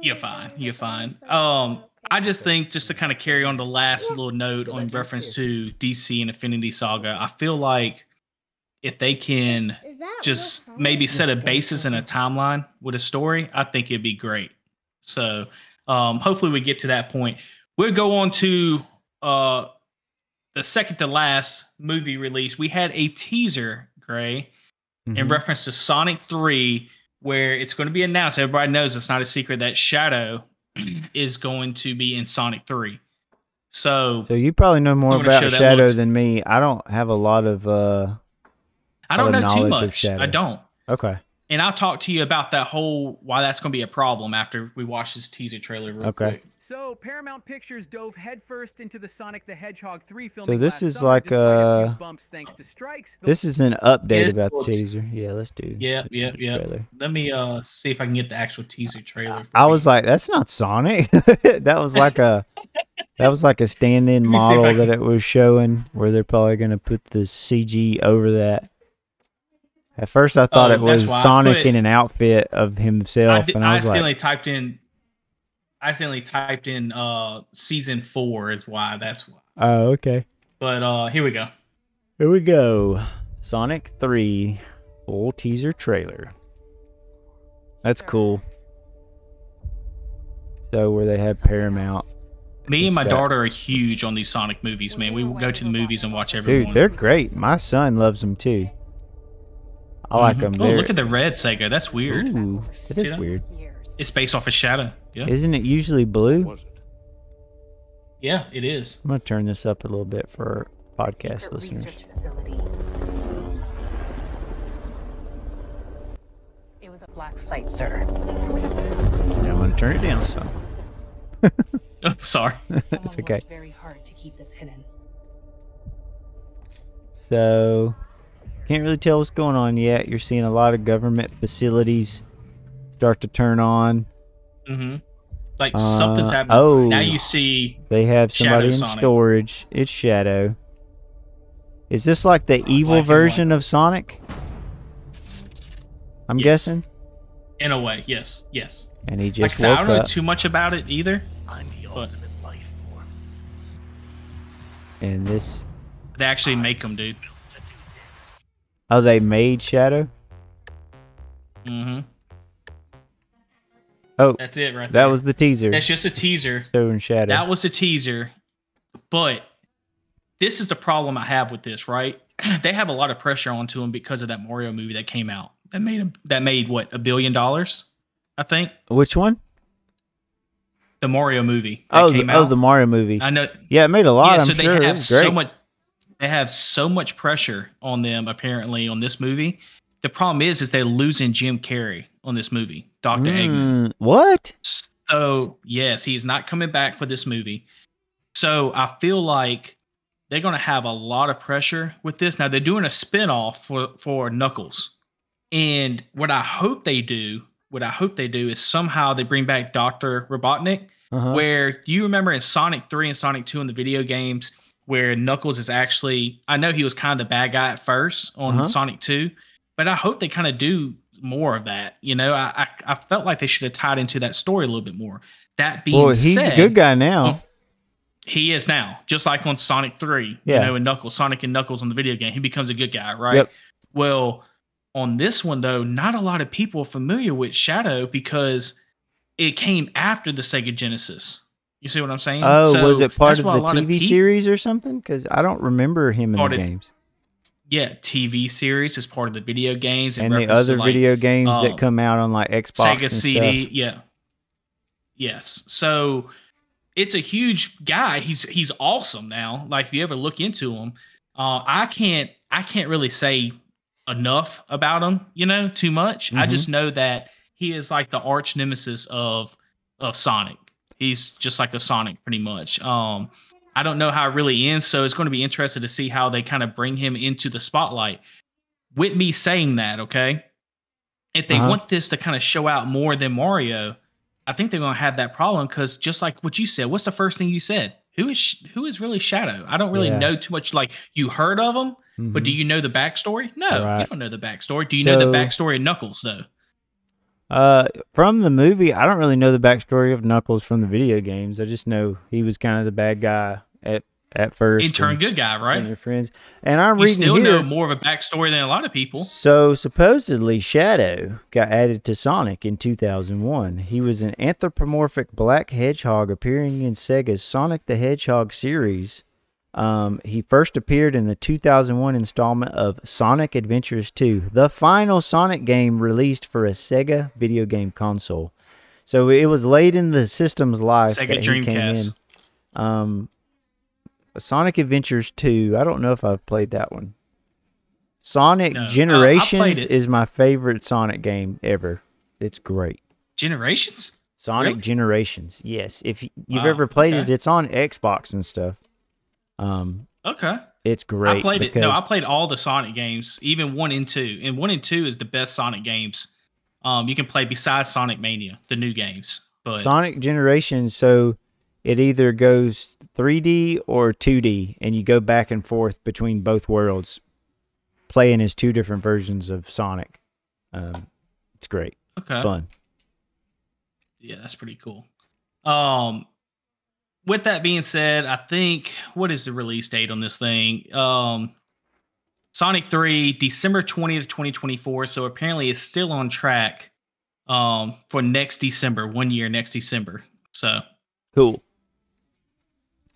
Speaker 2: You're fine. You're fine. Um, I just think just to kind of carry on the last little note on reference to DC and Infinity Saga, I feel like if they can just maybe set a basis and a timeline with a story, I think it'd be great. So um, hopefully we get to that point. We'll go on to uh, the second to last movie release. We had a teaser, Gray, in
Speaker 1: Mhm.
Speaker 2: reference to Sonic 3, where it's going to be announced. Everybody knows it's not a secret that Shadow is going to be in Sonic 3. So
Speaker 1: So you probably know more
Speaker 2: I'm gonna show
Speaker 1: about Shadow than me. I don't have a lot of. uh
Speaker 2: I don't know too much.
Speaker 1: Shadow.
Speaker 2: I don't.
Speaker 1: Okay.
Speaker 2: And I'll talk to you about that whole why that's going to be a problem after we watch this teaser trailer real
Speaker 1: Okay.
Speaker 2: quick.
Speaker 6: So Paramount Pictures dove headfirst into the Sonic the Hedgehog 3 film.
Speaker 1: So this
Speaker 6: last
Speaker 1: is
Speaker 6: summer,
Speaker 1: like,
Speaker 6: despite a few
Speaker 1: uh,
Speaker 6: bumps thanks to strikes.
Speaker 1: This is an update
Speaker 2: Yes,
Speaker 1: about the teaser. Yeah, let's do.
Speaker 2: Yeah, yeah, yeah.
Speaker 1: trailer.
Speaker 2: Let me uh see if I can get the actual teaser trailer. for
Speaker 1: I
Speaker 2: you.
Speaker 1: was like, that's not Sonic. that was like a that was like a stand-in
Speaker 2: Let me see if
Speaker 1: model that it was showing where they're probably gonna put the CG over that. At first, I thought
Speaker 2: Oh,
Speaker 1: it was
Speaker 2: that's why I
Speaker 1: Sonic
Speaker 2: put-
Speaker 1: in an outfit of
Speaker 2: I,
Speaker 1: himself,
Speaker 2: did,
Speaker 1: and
Speaker 2: I
Speaker 1: I was
Speaker 2: accidentally
Speaker 1: like,
Speaker 2: typed in I accidentally typed in uh season 4 is why that's why.
Speaker 1: "Oh, okay,
Speaker 2: But uh here we go.
Speaker 1: here we go." Sonic Three full teaser trailer. That's cool. So where they have Paramount,
Speaker 2: Me and my
Speaker 1: got-
Speaker 2: daughter are huge on these Sonic movies, man. We will go to the movies and watch every
Speaker 1: dude,
Speaker 2: one.
Speaker 1: they're great. My son loves them too. I like
Speaker 2: Mhm.
Speaker 1: them.
Speaker 2: Oh, look at the red Sega. That's weird.
Speaker 1: Ooh, it
Speaker 2: See
Speaker 1: is
Speaker 2: that?
Speaker 1: weird.
Speaker 2: It's based off of Shadow. Yeah.
Speaker 1: Isn't it usually blue?
Speaker 2: Yeah, it is.
Speaker 1: I'm gonna turn this up a little bit for podcast listeners.
Speaker 7: It was a black site, sir.
Speaker 1: Yeah, I'm gonna turn it down some.
Speaker 2: Oh, sorry.
Speaker 1: It's okay.
Speaker 7: very hard to keep this hidden.
Speaker 1: So can't really tell what's going on yet. You're seeing a lot of government facilities start to turn on.
Speaker 2: Mm-hmm. Like
Speaker 1: Uh,
Speaker 2: something's happening.
Speaker 1: oh.
Speaker 2: Now you see.
Speaker 1: They have somebody
Speaker 2: Shadow
Speaker 1: in
Speaker 2: Sonic.
Speaker 1: storage. It's Shadow. Is this like the evil version of Sonic? I'm
Speaker 2: Yes.
Speaker 1: guessing.
Speaker 2: In a way, yes, yes.
Speaker 1: And he
Speaker 2: Like I
Speaker 1: just
Speaker 2: I
Speaker 1: woke
Speaker 2: don't know
Speaker 1: up.
Speaker 2: too much about it either.
Speaker 5: I'm the
Speaker 2: But-
Speaker 5: ultimate life form.
Speaker 1: and this.
Speaker 2: They actually make them, dude.
Speaker 1: Oh, they made Shadow.
Speaker 2: Mm-hmm.
Speaker 1: Oh,
Speaker 2: That's it, right
Speaker 1: that
Speaker 2: there.
Speaker 1: was the teaser.
Speaker 2: That's just a teaser.
Speaker 1: Showing Shadow.
Speaker 2: That was a teaser. But this is the problem I have with this, right? They have a lot of pressure onto them because of that Mario movie that came out. That made a, that made what a billion dollars, I think.
Speaker 1: Which one?
Speaker 2: The Mario movie. That
Speaker 1: Oh,
Speaker 2: came
Speaker 1: the, oh, the Mario movie.
Speaker 2: I know.
Speaker 1: Yeah, it made a lot.
Speaker 2: yeah,
Speaker 1: I'm
Speaker 2: so
Speaker 1: sure.
Speaker 2: they
Speaker 1: It
Speaker 2: have so much. They have so much pressure on them apparently on this movie. The problem is, is they're losing Jim Carrey on this movie, Doctor Eggman.
Speaker 1: Mm, what?
Speaker 2: So yes, he's not coming back for this movie. So I feel like they're gonna have a lot of pressure with this. Now they're doing a spin-off for, for Knuckles. And what I hope they do, what I hope they do is somehow they bring back Dr. Robotnik,
Speaker 1: Uh-huh.
Speaker 2: where do you remember in Sonic 3 and Sonic 2 in the video games where Knuckles is actually I know he was kind of the bad guy at first on
Speaker 1: Uh-huh.
Speaker 2: Sonic 2, but I hope they kind of do more of that. You know, I, I I felt like they should have tied into that story a little bit more. That being
Speaker 1: well, he's
Speaker 2: said,
Speaker 1: a good guy now.
Speaker 2: Oh, he is now, just like on Sonic 3,
Speaker 1: Yeah.
Speaker 2: you know, and Knuckles, Sonic and Knuckles on the video game, he becomes a good guy, right?
Speaker 1: Yep.
Speaker 2: Well, on this one though, not a lot of people are familiar with Shadow because it came after the Sega Genesis. You see what I'm saying?
Speaker 1: Oh,
Speaker 2: So
Speaker 1: was it part of the TV
Speaker 2: peop-
Speaker 1: series or something? Because I don't remember him in the
Speaker 2: of-
Speaker 1: games.
Speaker 2: Yeah, TV series is part of the video games
Speaker 1: And the other
Speaker 2: like,
Speaker 1: video games that
Speaker 2: um,
Speaker 1: come out on like Xbox
Speaker 2: Sega
Speaker 1: and
Speaker 2: CD.
Speaker 1: stuff.
Speaker 2: Yeah. Yes. So it's a huge guy. He's he's awesome now. Like if you ever look into him, uh, I can't I can't really say enough about him. You know, too much. I
Speaker 1: Mhm.
Speaker 2: just know that he is like the arch nemesis of of Sonic. He's just like a Sonic, pretty much. Um, I don't know how it really ends, so it's going to be interesting to see how they kind of bring him into the spotlight. With me saying that, okay, if they
Speaker 1: Uh-huh.
Speaker 2: want this to kind of show out more than Mario, I think they're going to have that problem because just like what you said, what's the first thing you said? Who is who is really Shadow? I don't really
Speaker 1: Yeah.
Speaker 2: know too much. Like you heard of him, but
Speaker 1: Mhm.
Speaker 2: do you know the backstory? No, you don't know the backstory. Do you know the backstory of Knuckles though?
Speaker 1: Uh, from the movie, I don't really know the backstory of Knuckles from the video games. I just know he was kind of the bad guy at at first.
Speaker 2: He turned
Speaker 1: and-
Speaker 2: good guy, right?
Speaker 1: and their friends. And I'm
Speaker 2: You
Speaker 1: reading
Speaker 2: still
Speaker 1: here.
Speaker 2: know more of a backstory than a lot of people.
Speaker 1: So supposedly Shadow got added to Sonic in 2001. He was an anthropomorphic black hedgehog appearing in Sega's Sonic the Hedgehog series. Um, he first appeared in the 2001 installment of Sonic Adventures 2, the final Sonic game released for a Sega video game console. So it was late in the system's life
Speaker 2: Sega
Speaker 1: that he came in. Um, Sonic Adventures 2. I don't know if I've played that one. Sonic
Speaker 2: No, uh,
Speaker 1: Generations
Speaker 2: it.
Speaker 1: is my favorite Sonic game ever. It's great.
Speaker 2: Generations?
Speaker 1: Sonic
Speaker 2: Really?
Speaker 1: Generations. Yes, if you've
Speaker 2: Wow,
Speaker 1: ever played it, it's on Xbox and stuff. Um,
Speaker 2: Okay.
Speaker 1: it's great.
Speaker 2: I played it. No, I played all the Sonic games, even one and two. And one and two is the best Sonic games. Um, you can play besides Sonic Mania, the new games. But
Speaker 1: Sonic Generations. So it either goes 3D or 2D, and you go back and forth between both worlds, playing as two different versions of Sonic. Um, it's great.
Speaker 2: okay,
Speaker 1: It's fun.
Speaker 2: yeah, that's pretty cool. Um, with that being said, I think what is the release date on this thing? Um, Sonic Three, December twentieth, twenty twenty four. So apparently, it's still on track. Um, for next December, one year next December. So,
Speaker 1: Cool.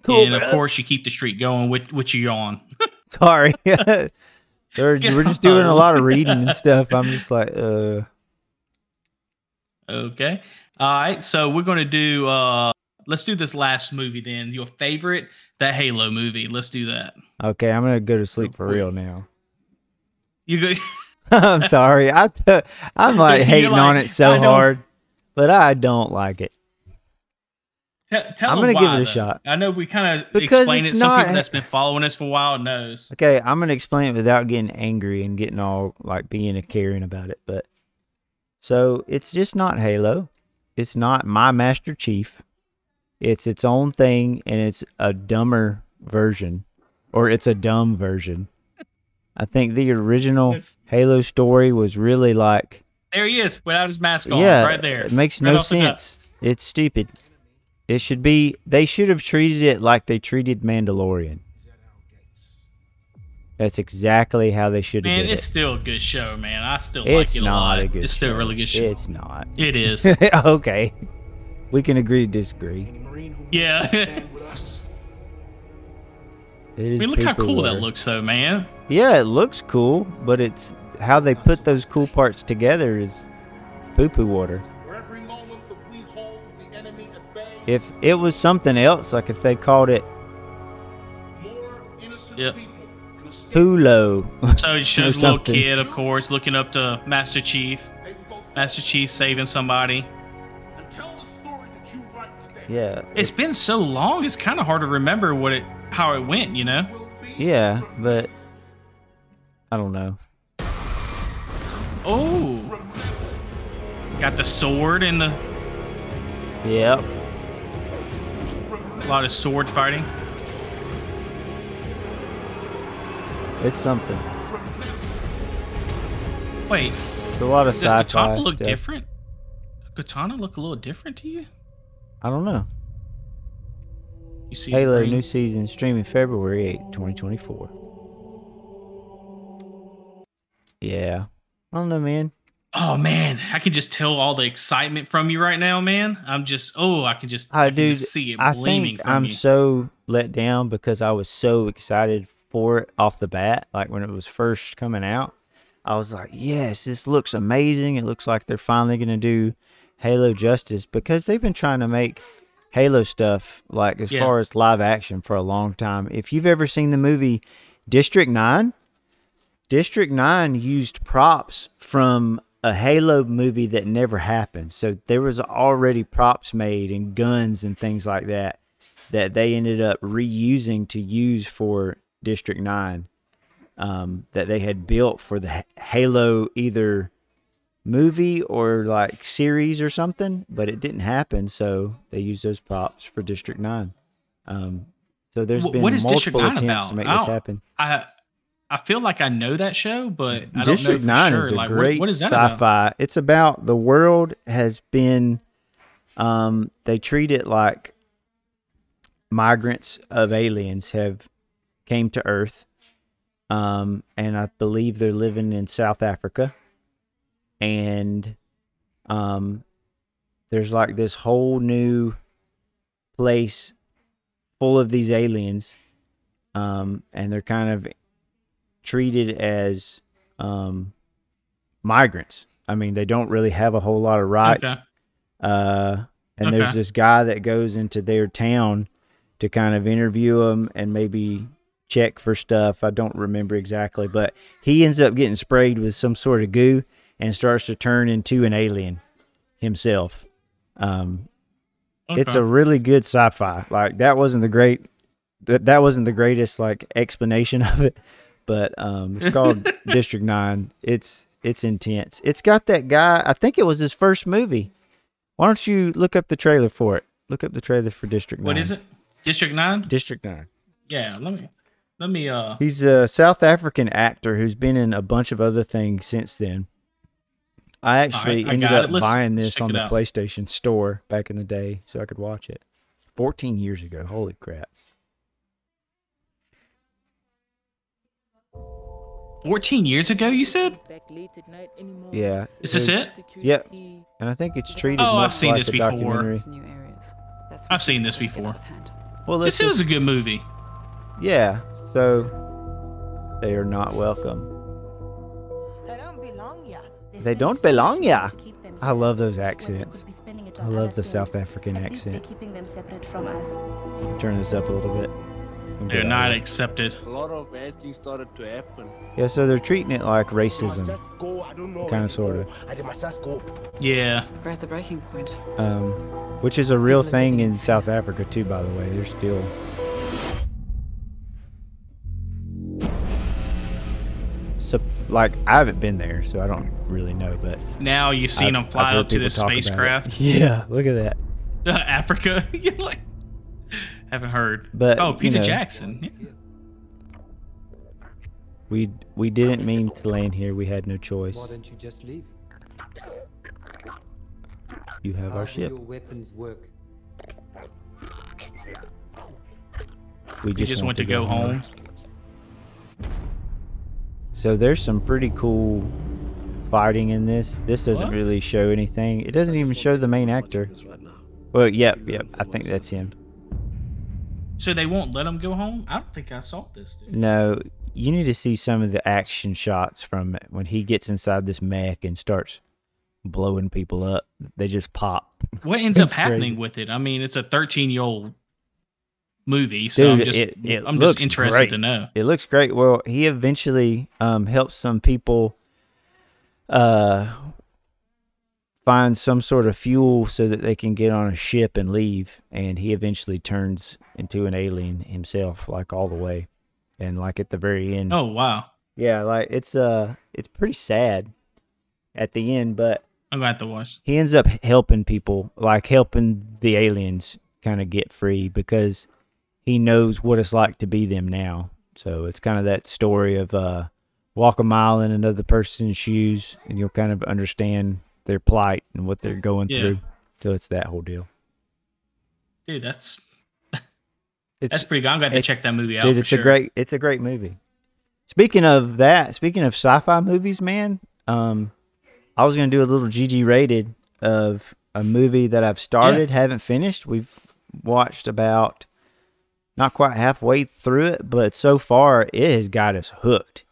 Speaker 1: Cool.
Speaker 2: and of course, you keep the streak going with which you're on.
Speaker 1: Sorry. We're just doing a lot of reading and stuff. I'm just like, uh,
Speaker 2: Okay. All right. So we're gonna do uh let's do this last movie then. Your favorite, that Halo movie. Let's do that.
Speaker 1: okay, I'm gonna go to sleep for real now.
Speaker 2: You go
Speaker 1: I'm sorry. I th- I'm like hating on it so hard, but I don't like it. I'm gonna give it a
Speaker 2: though.
Speaker 1: shot.
Speaker 2: I know we kind of explained it. Some
Speaker 1: not-
Speaker 2: people that's been following us for a while knows.
Speaker 1: Okay, I'm gonna explain it without getting angry and getting all like being a caring about it. But so it's just not Halo. It's not my Master Chief. It's its own thing, and it's a dumber version, or it's a dumb version. I think the original
Speaker 2: It's-
Speaker 1: Halo story was really like,
Speaker 2: There he is, without his mask on,
Speaker 1: yeah,
Speaker 2: right there.
Speaker 1: It makes
Speaker 2: Right
Speaker 1: no
Speaker 2: off the bat.
Speaker 1: sense. It's stupid. It should be. They should have treated it like they treated Mandalorian. That's exactly how they should have
Speaker 2: Man, it's
Speaker 1: it.
Speaker 2: still a good show, man. I still
Speaker 1: It's
Speaker 2: like it a
Speaker 1: not
Speaker 2: lot.
Speaker 1: a good
Speaker 2: it's still a really good show.
Speaker 1: It's not.
Speaker 2: It is.
Speaker 1: okay. We can agree to disagree.
Speaker 2: yeah.
Speaker 1: It
Speaker 2: I mean, look how
Speaker 1: poo-poo
Speaker 2: cool that looks, though, man.
Speaker 1: Yeah, it looks cool, but it's how they put those cool parts together is poo poo water. If it was something else, like if they called it
Speaker 2: Yep.
Speaker 1: Hulo,
Speaker 2: So it
Speaker 1: Or
Speaker 2: shows a little kid, of course, looking up to Master Chief. Master Chief saving somebody.
Speaker 1: Yeah,
Speaker 2: It's been so long; it's kind of hard to remember what it, how it went. You know?
Speaker 1: yeah, but I don't know.
Speaker 2: Oh, got the sword and the
Speaker 1: Yep,
Speaker 2: a lot of sword fighting.
Speaker 1: it's something.
Speaker 2: Wait,
Speaker 1: It's a lot of
Speaker 2: does
Speaker 1: sci-fi
Speaker 2: Katana look different? Katana look a little different to you?
Speaker 1: I don't know.
Speaker 2: You see,
Speaker 1: Halo
Speaker 2: green?
Speaker 1: new season streaming February 8, 2024. Yeah. I don't know, man.
Speaker 2: Oh man, I can just tell all the excitement from you right now, man. I'm just, oh, I can just, I
Speaker 1: I
Speaker 2: can
Speaker 1: do.
Speaker 2: just see it
Speaker 1: I
Speaker 2: gleaming
Speaker 1: think I'm
Speaker 2: you.
Speaker 1: so let down because I was so excited for it off the bat. Like when it was first coming out, I was like, "Yes, this looks amazing. It looks like they're finally gonna do Halo justice." Because they've been trying to make Halo stuff like as
Speaker 2: Yeah.
Speaker 1: far as live action for a long time. If you've ever seen the movie District Nine, District 9 used props from a Halo movie that never happened. So there was already props made and guns and things like that. that they ended up reusing to use for District Nine. Um, that they had built for the Halo either movie or like series or something, but it didn't happen. So they used those props for District Nine. Um, so there's been
Speaker 2: what is District
Speaker 1: multiple
Speaker 2: 9
Speaker 1: attempts
Speaker 2: about?
Speaker 1: to make this happen.
Speaker 2: I I feel like I know that show, but I
Speaker 1: District
Speaker 2: don't know for
Speaker 1: Nine
Speaker 2: sure.
Speaker 1: is a
Speaker 2: like, what-
Speaker 1: great
Speaker 2: what is
Speaker 1: sci-fi. It's about the world has been. Um, they treat it like migrants of aliens have came to Earth, um, and I believe they're living in South Africa, and um, there's like this whole new place full of these aliens, um, and they're kind of treated as um, migrants. I mean, they don't really have a whole lot of rights.
Speaker 2: Okay.
Speaker 1: Uh, and
Speaker 2: Okay.
Speaker 1: there's this guy that goes into their town to kind of interview them and maybe check for stuff. I don't remember exactly, but he ends up getting sprayed with some sort of goo and starts to turn into an alien himself. Um, It's a really good sci-fi. Like that wasn't the great that that wasn't the greatest like explanation of it, but um, it's called District Nine. It's it's intense. It's got that guy. I think it was his first movie. Why don't you look up the trailer for it? Look up the trailer for District Nine.
Speaker 2: What is it? District Nine?
Speaker 1: District Nine.
Speaker 2: Yeah. Let me let me uh.
Speaker 1: He's a South African actor who's been in a bunch of other things since then. I actually
Speaker 2: I
Speaker 1: ended up buying this on the
Speaker 2: out.
Speaker 1: PlayStation Store back in the day so I could watch it. 14 years ago. Holy crap.
Speaker 2: 14 years ago, you said?
Speaker 1: Yeah.
Speaker 2: Is this it?
Speaker 1: Yep. And I think it's treated
Speaker 2: Oh, I've seen
Speaker 1: like
Speaker 2: this before.
Speaker 1: documentary.
Speaker 4: New areas. That's
Speaker 2: I've seen this before.
Speaker 1: Well,
Speaker 2: This
Speaker 1: let's
Speaker 2: was a good movie.
Speaker 1: yeah. So they are not welcome.
Speaker 4: They don't belong here.
Speaker 1: I love those accents. I love the South African accent.
Speaker 7: keeping them separate from us.
Speaker 1: Turn this up a little bit.
Speaker 2: They're not
Speaker 1: out
Speaker 2: accepted.
Speaker 8: A lot of bad things started to happen.
Speaker 1: Yeah, so they're treating it like racism, kind of, sort of.
Speaker 2: Yeah.
Speaker 4: We're at the breaking point.
Speaker 1: um, which is a real thing in South Africa too. By the way, they're still. So, like, I haven't been there, so I don't really know. But
Speaker 2: Now you've seen
Speaker 1: I've-
Speaker 2: them fly up to
Speaker 1: people
Speaker 2: this
Speaker 1: talk about it.
Speaker 2: spacecraft.
Speaker 1: Yeah, look at that.
Speaker 2: Africa. You're like, haven't heard.
Speaker 1: But,
Speaker 2: oh,
Speaker 1: you
Speaker 2: Peter
Speaker 1: know.
Speaker 2: Jackson. Yeah.
Speaker 1: We we didn't mean to land here. We had no choice.
Speaker 5: Why don't you just leave?
Speaker 1: You have
Speaker 5: How
Speaker 1: our ship.
Speaker 5: your weapons work?
Speaker 1: We
Speaker 2: You
Speaker 1: just,
Speaker 2: just want to go home.
Speaker 1: So there's some pretty cool fighting in this. This doesn't
Speaker 2: What?
Speaker 1: really show anything. It doesn't even show the main actor.
Speaker 8: Right.
Speaker 1: Well, yep, yep. I think that's him.
Speaker 2: So they won't let him go home? I don't think I saw this. Dude.
Speaker 1: No, you need to see some of the action shots from it when he gets inside this mech and starts blowing people up. They just pop.
Speaker 2: What ends up happening
Speaker 1: crazy.
Speaker 2: with it? I mean, it's a 13 year old movie, so
Speaker 1: Dude,
Speaker 2: I'm just
Speaker 1: it- it
Speaker 2: I'm just interested
Speaker 1: great.
Speaker 2: to know.
Speaker 1: It looks great. Well, he eventually um, helps some people uh, find some sort of fuel so that they can get on a ship and leave. And he eventually turns into an alien himself, like all the way. And like at the very end,
Speaker 2: Oh wow,
Speaker 1: yeah, like it's uh, it's pretty sad at the end, but
Speaker 2: I'm gonna have to watch.
Speaker 1: he ends up helping people, like helping the aliens kind of get free because he knows what it's like to be them now. So it's kind of that story of uh, walk a mile in another person's shoes, and you'll kind of understand their plight and what they're going
Speaker 2: Yeah.
Speaker 1: through. So it's that whole deal.
Speaker 2: Dude, that's
Speaker 1: It's
Speaker 2: that's pretty good. I'm gonna have check that movie out.
Speaker 1: dude, it's
Speaker 2: sure.
Speaker 1: a great it's a great movie. Speaking of that, speaking of sci-fi movies, man, um, I was gonna do a little GG rated of a movie that I've started, haven't finished. We've watched about not quite halfway through it, but so far it has got us hooked.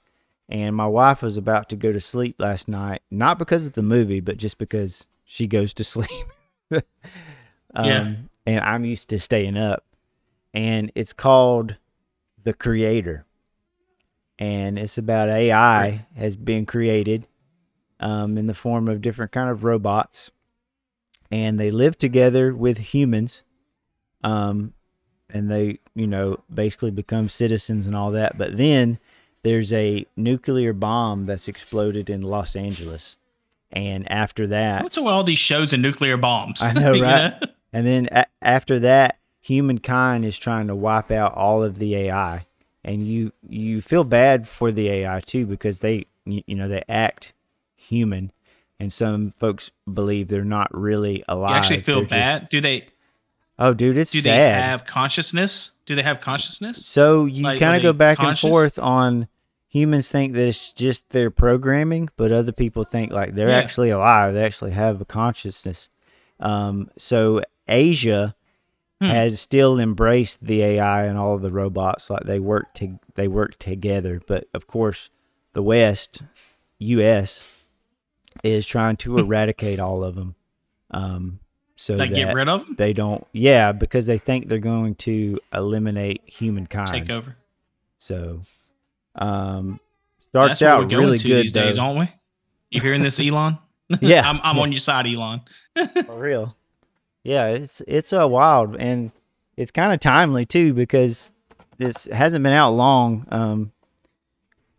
Speaker 1: And my wife was about to go to sleep last night, not because of the movie, but just because she goes to sleep. um,
Speaker 2: Yeah.
Speaker 1: And I'm used to staying up. And it's called The Creator. And it's about AI has been created um, in the form of different kind of robots. And they live together with humans. Um, and they you know basically become citizens and all that. But then there's a nuclear bomb that's exploded in Los Angeles, and after that,
Speaker 2: What's with all these shows and nuclear bombs?
Speaker 1: I know,
Speaker 2: You
Speaker 1: right? And then a- after that, humankind is trying to wipe out all of the AI, and you you feel bad for the AI too because they you, you know they act human, and some folks believe they're not really alive.
Speaker 2: You actually feel
Speaker 1: They're just-
Speaker 2: bad? Do they?
Speaker 1: Oh, dude, it's
Speaker 2: Do
Speaker 1: sad.
Speaker 2: they have consciousness? Do they have consciousness?
Speaker 1: So you
Speaker 2: Like,
Speaker 1: kind of go back
Speaker 2: conscious?
Speaker 1: and forth on humans think that it's just their programming, but other people think like they're
Speaker 2: Yeah.
Speaker 1: actually alive. They actually have a consciousness. Um, so Asia
Speaker 2: Hmm.
Speaker 1: has still embraced the AI and all of the robots. Like they work to they work together. But of course, the West, U.S. is trying to eradicate all of them. Um, so
Speaker 2: Like get rid of them?
Speaker 1: they don't. Yeah, because they think they're going to eliminate humankind.
Speaker 2: Take over.
Speaker 1: So, um, starts
Speaker 2: That's
Speaker 1: out really good
Speaker 2: these days, aren't we? You hearing this, Elon?
Speaker 1: Yeah.
Speaker 2: I'm, I'm on your side, Elon.
Speaker 1: For real. Yeah, it's it's a wild and it's kind of timely too because this hasn't been out long. Um,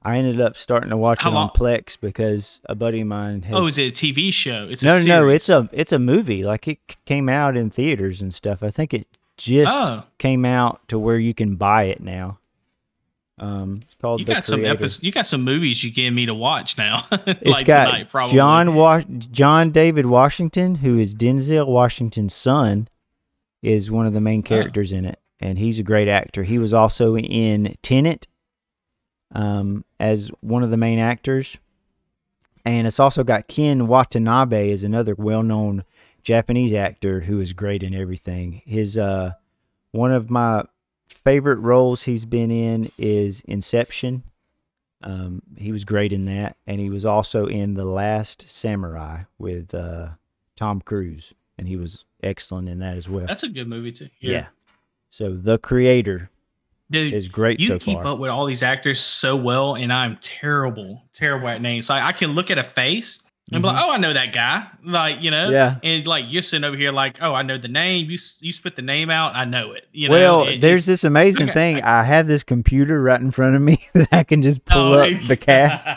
Speaker 1: I ended up starting to watch
Speaker 2: How
Speaker 1: it on
Speaker 2: long-
Speaker 1: Plex because a buddy of mine has.
Speaker 2: Oh, is it a TV show? It's a
Speaker 1: no, no, it's a it's a movie. Like it came out in theaters and stuff. I think it just
Speaker 2: Oh.
Speaker 1: came out to where you can buy it now. Um, it's called
Speaker 2: You
Speaker 1: The
Speaker 2: got some
Speaker 1: Creator.
Speaker 2: episodes. You got some movies you gave me to watch now.
Speaker 1: It's
Speaker 2: like
Speaker 1: got
Speaker 2: tonight, probably.
Speaker 1: John Wa- John David Washington, who is Denzel Washington's son, is one of the main characters in it, and he's a great actor. He was also in Tenet um, as one of the main actors, and it's also got Ken Watanabe as another well-known Japanese actor who is great in everything. His uh, one of my favorite roles he's been in is Inception. Um, he was great in that, and he was also in The Last Samurai with uh, Tom Cruise, and he was excellent in that as well.
Speaker 2: That's a good movie too.
Speaker 1: yeah. So the creator
Speaker 2: dude,
Speaker 1: is great
Speaker 2: you
Speaker 1: so
Speaker 2: keep
Speaker 1: far.
Speaker 2: up with all these actors so well, and I'm terrible, terrible at names. Like I can look at a face and be like, "Oh, I know that guy." Like you know,
Speaker 1: Mm-hmm. Yeah.
Speaker 2: And like you're sitting over here, like, "Oh, I know the name." You you spit the name out, I know it. You know,
Speaker 1: well,
Speaker 2: It-
Speaker 1: there's this amazing
Speaker 2: okay.
Speaker 1: thing. I have this computer right in front of me that I can just pull
Speaker 2: Oh,
Speaker 1: up the cast.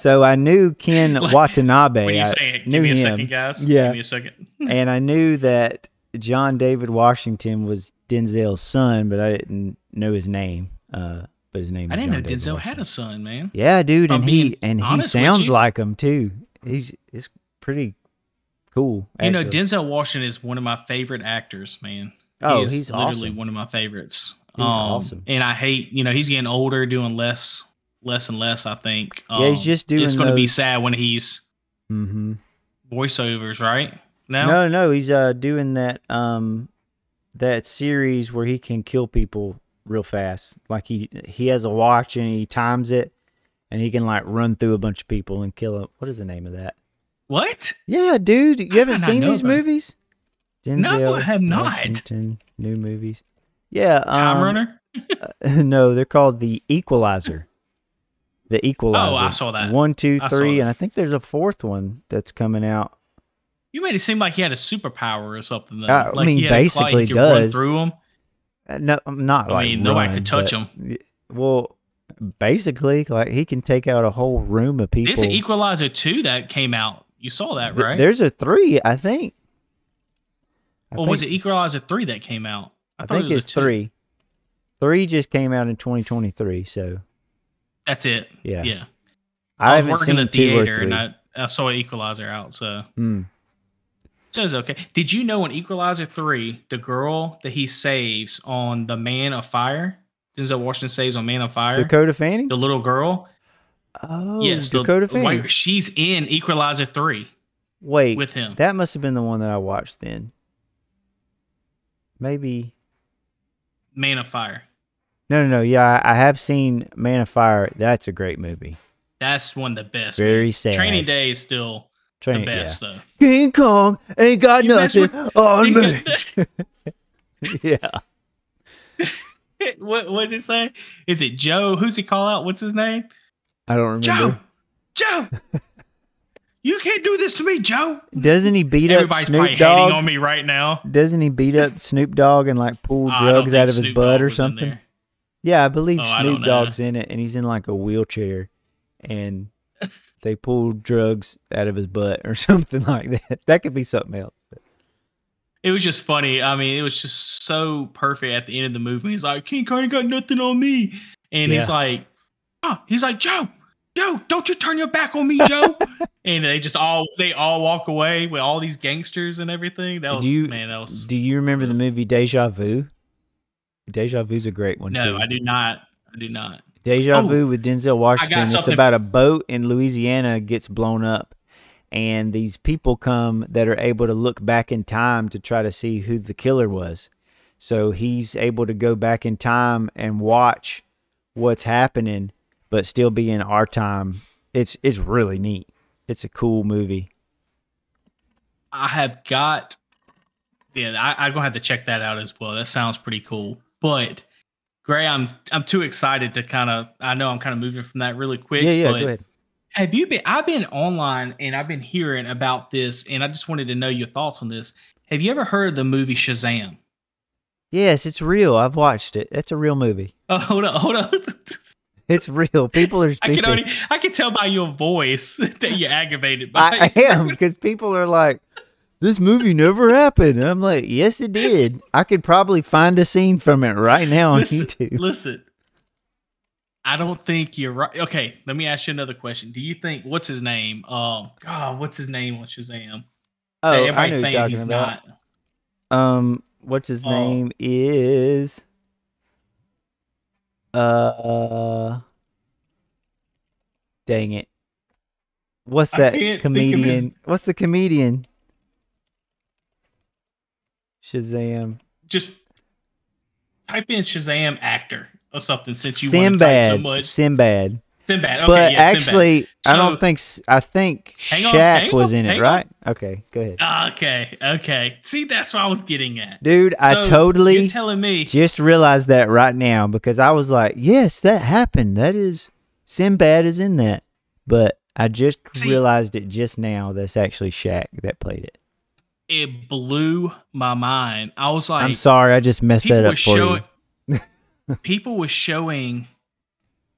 Speaker 1: so I knew Ken
Speaker 2: Like,
Speaker 1: Watanabe.
Speaker 2: Are you
Speaker 1: I
Speaker 2: saying?
Speaker 1: knew
Speaker 2: Give me a
Speaker 1: him.
Speaker 2: second, guys.
Speaker 1: Yeah.
Speaker 2: Give me a second.
Speaker 1: and I knew that John David Washington was Denzel's son, but I didn't know his name. Uh, but his name.
Speaker 2: I didn't know
Speaker 1: John David
Speaker 2: Denzel
Speaker 1: Washington.
Speaker 2: had a son, man.
Speaker 1: Yeah, dude, and he and he sounds like him too. He's it's pretty cool.
Speaker 2: You know. Denzel Washington is one of my favorite actors, man.
Speaker 1: Oh,
Speaker 2: He
Speaker 1: he's
Speaker 2: literally
Speaker 1: awesome.
Speaker 2: one of my favorites.
Speaker 1: He's awesome.
Speaker 2: And I hate, you know, he's getting older, doing less, less and less. I think.
Speaker 1: Yeah, he's
Speaker 2: Um,
Speaker 1: just doing
Speaker 2: It's going to be sad when he's
Speaker 1: Mm-hmm.
Speaker 2: voiceovers, right? No,
Speaker 1: No, no, he's uh doing that um that series where he can kill people real fast. Like he he has a watch and he times it, and he can like run through a bunch of people and kill them. What is the name of that?
Speaker 2: What?
Speaker 1: Yeah, dude, you haven't seen these
Speaker 2: about
Speaker 1: movies?
Speaker 2: No, I have not.
Speaker 1: Washington, new movies. Yeah,
Speaker 2: Time
Speaker 1: um,
Speaker 2: Runner.
Speaker 1: no, they're called the Equalizer. The Equalizer.
Speaker 2: Oh, I saw that.
Speaker 1: One, two, three,
Speaker 2: I saw
Speaker 1: three,
Speaker 2: that.
Speaker 1: and I think there's a fourth one that's coming out.
Speaker 2: You made it seem like he had a superpower or something. Though.
Speaker 1: Uh, I
Speaker 2: like
Speaker 1: mean,
Speaker 2: he had a clock,
Speaker 1: basically
Speaker 2: he could run
Speaker 1: does.
Speaker 2: through them.
Speaker 1: Uh, No, I'm not
Speaker 2: I
Speaker 1: like
Speaker 2: mean, nobody could touch
Speaker 1: but-
Speaker 2: him.
Speaker 1: Well, basically, like he can take out a whole room of people.
Speaker 2: There's an Equalizer two that came out. You saw that,
Speaker 1: Th-
Speaker 2: right?
Speaker 1: There's a three, I think. I
Speaker 2: or was it Equalizer three that came out?
Speaker 1: I,
Speaker 2: it
Speaker 1: think
Speaker 2: was a
Speaker 1: it's three. Three just came out in 2023, so
Speaker 2: That's it.
Speaker 1: Yeah.
Speaker 2: yeah.
Speaker 1: I,
Speaker 2: I, was
Speaker 1: haven't
Speaker 2: working
Speaker 1: seen
Speaker 2: the theater and I, I saw Equalizer out, so
Speaker 1: Hmm.
Speaker 2: Okay. Did you know in Equalizer three, the girl that he saves on the Man of Fire, Denzel Washington saves on Man of Fire,
Speaker 1: Dakota Fanning.
Speaker 2: the little girl,
Speaker 1: Oh,
Speaker 2: yes, the-
Speaker 1: Dakota Fanning.
Speaker 2: wait, she's in Equalizer three
Speaker 1: Wait,
Speaker 2: with him.
Speaker 1: that must have been the one that I watched then. Maybe.
Speaker 2: Man of Fire.
Speaker 1: No, no, no. Yeah, I, I have seen Man of Fire. That's a great movie.
Speaker 2: That's one of the best.
Speaker 1: Very
Speaker 2: man.
Speaker 1: sad.
Speaker 2: Training Day is still
Speaker 1: Train,
Speaker 2: the best
Speaker 1: yeah.
Speaker 2: though.
Speaker 1: King Kong ain't got
Speaker 2: You
Speaker 1: nothing
Speaker 2: with-
Speaker 1: on me. yeah.
Speaker 2: what what's it say? Is it Joe? Who's he call out? What's his name?
Speaker 1: I don't remember.
Speaker 2: Joe. Joe. you can't do this to me, Joe.
Speaker 1: Doesn't he beat up
Speaker 2: Everybody's probably
Speaker 1: Snoop
Speaker 2: hating on me right now.
Speaker 1: Doesn't he beat up Snoop Dogg and like pull
Speaker 2: Oh,
Speaker 1: drugs out of his
Speaker 2: Snoop
Speaker 1: butt
Speaker 2: Dogg
Speaker 1: or something? Yeah, I believe
Speaker 2: Oh,
Speaker 1: Snoop
Speaker 2: know.
Speaker 1: Dogg's in it, and he's in like a wheelchair, and they pulled drugs out of his butt or something like that. That could be something else.
Speaker 2: It was just funny. I mean, it was just so perfect at the end of the movie. He's like, King Kong ain't got nothing on me. And he's like, oh, he's like, Joe, Joe, don't you turn your back on me, Joe. and they just all they all walk away with all these gangsters and everything. That was
Speaker 1: do you
Speaker 2: man, that was
Speaker 1: do you remember the movie Deja Vu? Deja Vu's a great one
Speaker 2: no,
Speaker 1: too.
Speaker 2: I do not. I do not.
Speaker 1: Deja
Speaker 2: Oh,
Speaker 1: Vu with Denzel Washington. It's about a boat in Louisiana gets blown up, and these people come that are able to look back in time to try to see who the killer was. So he's able to go back in time and watch what's happening, but still be in our time. It's it's really neat. It's a cool movie.
Speaker 2: I have got yeah, I, I'm gonna have to check that out as well. That sounds pretty cool. But Gray, I'm I'm too excited to kind of I know I'm kind of moving from that really quick.
Speaker 1: yeah, yeah. Go ahead.
Speaker 2: Have you been? I've been online and I've been hearing about this, and I just wanted to know your thoughts on this. Have you ever heard of the movie Shazam?
Speaker 1: Yes, it's real. I've watched it. It's a real movie.
Speaker 2: Oh, hold on, hold on.
Speaker 1: It's real. People are
Speaker 2: I can only I can tell by your voice that you're aggravated by.
Speaker 1: I, I am because people are like, this movie never happened. And I'm like, yes, it did. I could probably find a scene from it right now on
Speaker 2: listen,
Speaker 1: YouTube.
Speaker 2: listen. I don't think you're right. Okay, let me ask you another question. Do you think what's his name? Um, God, what's his name on Shazam?
Speaker 1: Oh,
Speaker 2: That
Speaker 1: I know
Speaker 2: everybody's saying he's
Speaker 1: about.
Speaker 2: not.
Speaker 1: Um, what's his
Speaker 2: Oh.
Speaker 1: name is? Uh, dang it. What's that
Speaker 2: can't think of
Speaker 1: comedian? What's the comedian? Shazam.
Speaker 2: Just type in Shazam actor or something since you want to so much.
Speaker 1: Sinbad.
Speaker 2: Sinbad. Okay,
Speaker 1: but
Speaker 2: yeah, Sinbad.
Speaker 1: actually, I
Speaker 2: So-
Speaker 1: don't think I think
Speaker 2: Hang on,
Speaker 1: was
Speaker 2: on,
Speaker 1: in it,
Speaker 2: on.
Speaker 1: right? Okay, go ahead, ah,
Speaker 2: Okay, okay. See, that's what I was getting at.
Speaker 1: dude. I
Speaker 2: So,
Speaker 1: totally
Speaker 2: You're telling me.
Speaker 1: just realized that right now because I was like, yes, that happened. That is Sinbad is in that, but I just
Speaker 2: See-
Speaker 1: realized it just now. That's actually Shaq that played it.
Speaker 2: It blew my mind. I was like,
Speaker 1: I'm sorry, I just messed that up for
Speaker 2: showing.
Speaker 1: you.
Speaker 2: people were showing.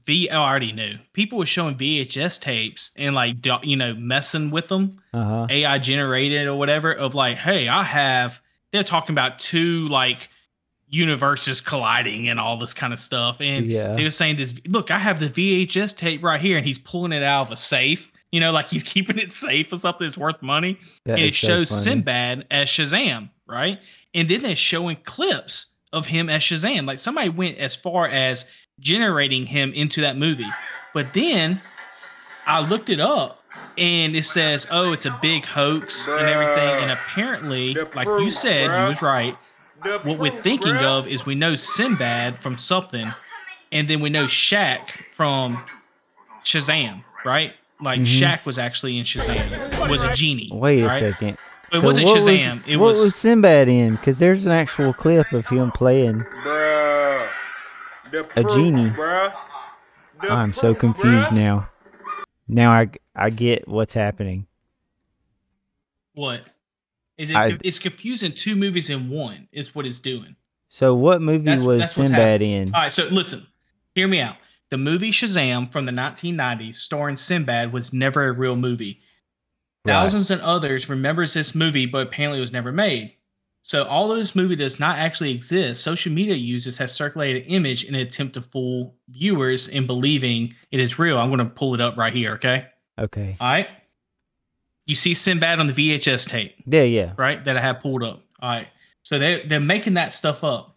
Speaker 2: V. Oh, I already knew. People were showing VHS tapes and like you know messing with them.
Speaker 1: Uh huh.
Speaker 2: AI generated or whatever of like, hey, I have. They're talking about two like universes colliding and all this kind of stuff, and
Speaker 1: Yeah.
Speaker 2: they were saying this. Look, I have the VHS tape right here, and he's pulling it out of a safe. You know, like he's keeping it safe or something that's worth money.
Speaker 1: That
Speaker 2: and it shows
Speaker 1: funny.
Speaker 2: Sinbad as Shazam, right? And then they're showing clips of him as Shazam. Like somebody went as far as generating him into that movie. But then I looked it up and it says, oh, it's a big hoax and everything. And apparently,
Speaker 8: The
Speaker 2: like you said, you
Speaker 8: bruh.
Speaker 2: was right.
Speaker 8: The
Speaker 2: What we're thinking
Speaker 8: bruh.
Speaker 2: of is we know Sinbad from something, and then we know Shaq from Shazam, right? Like
Speaker 1: Mhm.
Speaker 2: Shaq was actually in Shazam, was a genie.
Speaker 1: Wait a
Speaker 2: right?
Speaker 1: second.
Speaker 2: It wasn't
Speaker 1: what
Speaker 2: Shazam, it
Speaker 1: what
Speaker 2: was-
Speaker 1: was Sinbad in? Because there's an actual clip of him playing.
Speaker 8: Bruh. The
Speaker 1: A genie.
Speaker 8: Bruh. The
Speaker 1: I'm so confused
Speaker 8: bruh.
Speaker 1: now. Now I I get what's happening.
Speaker 2: What? Is it?
Speaker 1: I-
Speaker 2: it's confusing two movies in one. Is what it's doing.
Speaker 1: So what movie
Speaker 2: That's-
Speaker 1: was
Speaker 2: that's
Speaker 1: Sinbad in?
Speaker 2: All right, so listen, hear me out. The movie Shazam from the 1990s, starring Sinbad, was never a real movie.
Speaker 1: Right.
Speaker 2: Thousands and others remembers this movie, but apparently it was never made. So although this movie does not actually exist, social media users have circulated an image in an attempt to fool viewers in believing it is real. I'm going to pull it up right here. Okay.
Speaker 1: Okay.
Speaker 2: All right. You see Sinbad on the VHS tape
Speaker 1: Yeah, yeah.
Speaker 2: right? That I have pulled up. All right. So they're, they're making that stuff up.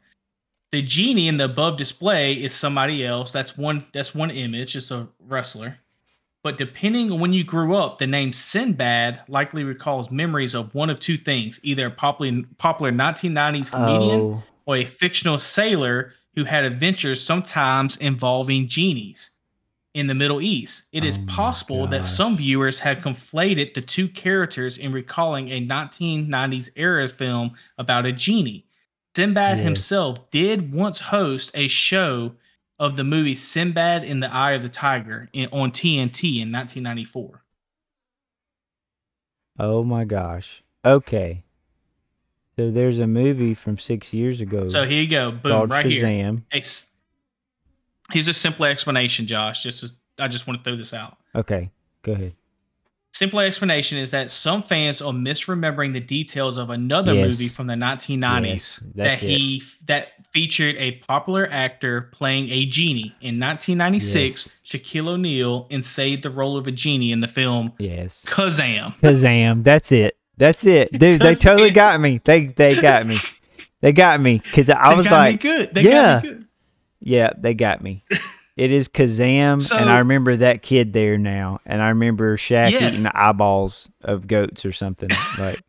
Speaker 2: The genie in the above display is somebody else. That's one that's one image. It's a wrestler. But depending on when you grew up, the name Sinbad likely recalls memories of one of two things: either a popular popular 1990s comedian
Speaker 1: Oh,
Speaker 2: or a fictional sailor who had adventures sometimes involving genies in the Middle East. It is
Speaker 1: Oh
Speaker 2: possible that some viewers have conflated the two characters in recalling a 1990s era film about a genie. Sinbad
Speaker 1: Yes.
Speaker 2: himself did once host a show of the movie Sinbad and the Eye of the Tiger in, on TNT in 1994.
Speaker 1: Oh my gosh. Okay. So there's a movie from six years ago
Speaker 2: So here you go. Boom, right here.
Speaker 1: Shazam.
Speaker 2: Ex- Here's a simple explanation, Josh. Just as, I just want to throw this out.
Speaker 1: Okay, go ahead.
Speaker 2: Simple explanation is that some fans are misremembering the details of another
Speaker 1: Yes.
Speaker 2: movie from the 1990s
Speaker 1: Yes,
Speaker 2: that he that featured a popular actor playing a genie. In 1996, Shaquille O'Neal ensayed the role of a genie in the film
Speaker 1: Yes.
Speaker 2: Kazam.
Speaker 1: Kazam. That's it. That's it, dude. They totally got me. They they got me. They got me because I
Speaker 2: They
Speaker 1: was
Speaker 2: got me
Speaker 1: like,
Speaker 2: good. They
Speaker 1: yeah,
Speaker 2: got me good.
Speaker 1: yeah, they got me. It is Kazam,
Speaker 2: So-
Speaker 1: and I remember that kid there now, and I remember Shaq
Speaker 2: Yes.
Speaker 1: eating the eyeballs of goats or something like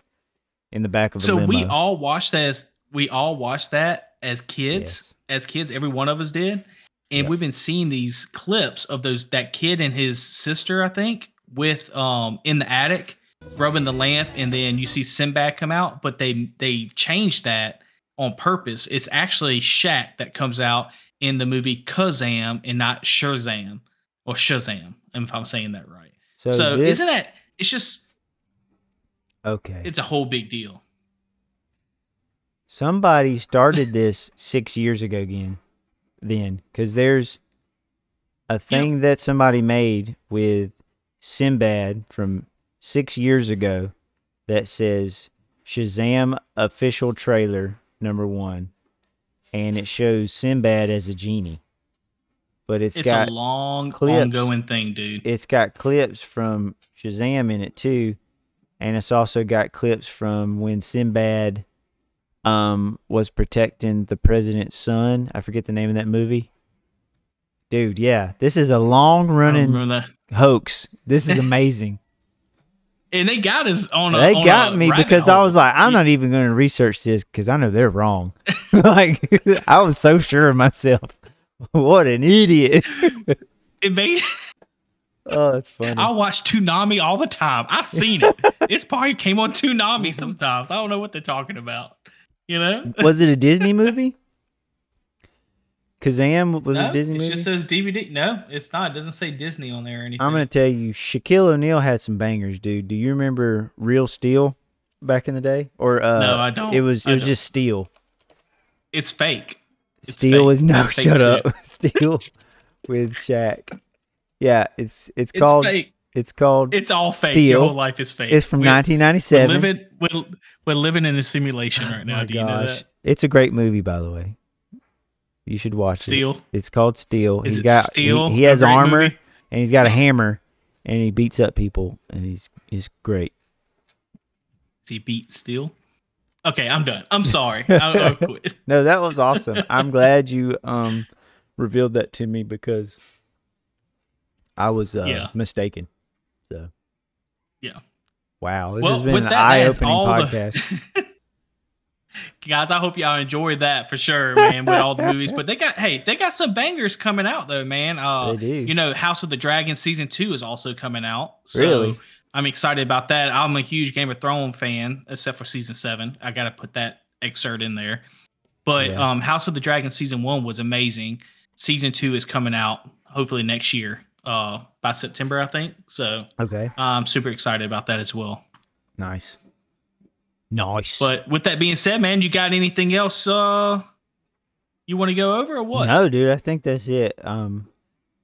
Speaker 1: in the back of a
Speaker 2: So
Speaker 1: limo.
Speaker 2: we all watched that as we all watched that as kids. As kids, every one of us did. And
Speaker 1: Yeah.
Speaker 2: we've been seeing these clips of those that kid and his sister, I think, with um in the attic rubbing the lamp, and then you see Sinbad come out, but they they changed that on purpose. It's actually Shaq that comes out in the movie Kazam and not Shazam or Shazam, if I'm saying that right.
Speaker 1: so
Speaker 2: So,
Speaker 1: this,
Speaker 2: isn't that it's just
Speaker 1: okay?
Speaker 2: it's a whole big deal.
Speaker 1: Somebody started this six years ago again, then, because there's a thing that somebody made with Sinbad from six years ago that says Shazam official trailer number one, and it shows Sinbad as a genie, but it's
Speaker 2: It's
Speaker 1: got
Speaker 2: a long,
Speaker 1: clips.
Speaker 2: ongoing thing, dude.
Speaker 1: it's got clips from Shazam in it too, and it's also got clips from when Sinbad um was protecting the president's son. I forget the name of that movie. Dude, yeah, this is a long running hoax. This is amazing.
Speaker 2: And they got us on a.
Speaker 1: they
Speaker 2: on
Speaker 1: got me because I was like, I'm not even going to research this because I know they're wrong. like, I was so sure of myself. what an idiot!
Speaker 2: It made,
Speaker 1: oh, that's funny.
Speaker 2: I watch Toonami all the time. I've seen it. it's probably came on Toonami sometimes. I don't know what they're talking about. You know?
Speaker 1: was it a Disney movie? Kazam was
Speaker 2: no,
Speaker 1: a Disney movie.
Speaker 2: it just says DVD. No, it's not. It doesn't say Disney on there or anything.
Speaker 1: I'm gonna tell you, Shaquille O'Neal had some bangers, dude. Do you remember Real Steel back in the day? Or uh,
Speaker 2: No, I don't.
Speaker 1: It was it
Speaker 2: I
Speaker 1: was
Speaker 2: don't.
Speaker 1: just Steel.
Speaker 2: It's fake. It's
Speaker 1: Steel
Speaker 2: fake.
Speaker 1: was no, shut up. Steel with Shaq. Yeah, it's it's
Speaker 2: It's
Speaker 1: called
Speaker 2: fake.
Speaker 1: it's called
Speaker 2: It's all fake.
Speaker 1: Steel.
Speaker 2: Your whole life is fake.
Speaker 1: it's from
Speaker 2: We're-
Speaker 1: 1997.
Speaker 2: We're living, we're, we're living in a simulation right now.
Speaker 1: Oh My
Speaker 2: Do you know that?
Speaker 1: It's a great movie, by the way. You should watch
Speaker 2: Steel?
Speaker 1: it. It's called Steel.
Speaker 2: Is
Speaker 1: he's
Speaker 2: it
Speaker 1: got
Speaker 2: Steel,
Speaker 1: He, he has armor
Speaker 2: movie?
Speaker 1: and he's got a hammer and he beats up people and he's he's great.
Speaker 2: Does he beat Steel? Okay, I'm done. I'm sorry. I'll, I'll quit.
Speaker 1: No, that was awesome. I'm glad you um revealed that to me because I was uh,
Speaker 2: Yeah.
Speaker 1: mistaken. So
Speaker 2: Yeah.
Speaker 1: wow, this
Speaker 2: Well,
Speaker 1: has been an
Speaker 2: that,
Speaker 1: eye-opening
Speaker 2: all the-
Speaker 1: podcast.
Speaker 2: Guys, I hope y'all enjoyed that for sure, man, with all the movies. But they got hey, they got some bangers coming out though, man. Uh
Speaker 1: They do.
Speaker 2: you know, House of the Dragon season two is also coming out. So
Speaker 1: Really?
Speaker 2: I'm excited about that. I'm a huge Game of Thrones fan, except for season seven. I gotta put that excerpt in there. But
Speaker 1: Yeah.
Speaker 2: um House of the Dragon season one was amazing. Season two is coming out hopefully next year, uh by September, I think. So
Speaker 1: okay,
Speaker 2: I'm super excited about that as well.
Speaker 1: nice, nice.
Speaker 2: But with that being said, man, you got anything else uh you want to go over or what?
Speaker 1: no, dude, I think that's it. Um,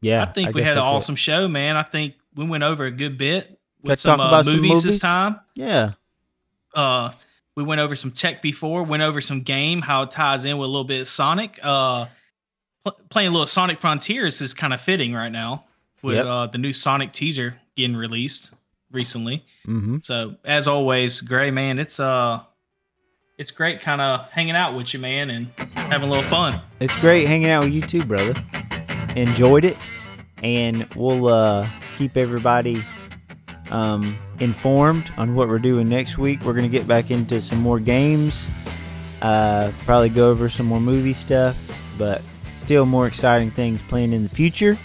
Speaker 1: yeah,
Speaker 2: I think we had an
Speaker 1: that's it.
Speaker 2: awesome show, man. I think we went over a good bit
Speaker 1: Got
Speaker 2: with
Speaker 1: to
Speaker 2: some,
Speaker 1: talk
Speaker 2: uh,
Speaker 1: about some
Speaker 2: movies,
Speaker 1: movies?
Speaker 2: this time.
Speaker 1: Yeah,
Speaker 2: Uh we went over some tech before, went over some game, how it ties in with a little bit of Sonic. Uh pl- playing a little Sonic Frontiers is kind of fitting right now with
Speaker 1: Yep.
Speaker 2: uh the new Sonic teaser getting released recently.
Speaker 1: mm-hmm.
Speaker 2: So as always, Gray man, it's uh it's great kind of hanging out with you, man, and having a little fun.
Speaker 1: It's great hanging out with you too, brother. Enjoyed it, and we'll uh, keep everybody um, informed on what we're doing next week. We're gonna get back into some more games, uh, probably go over some more movie stuff, but still more exciting things planned in the future.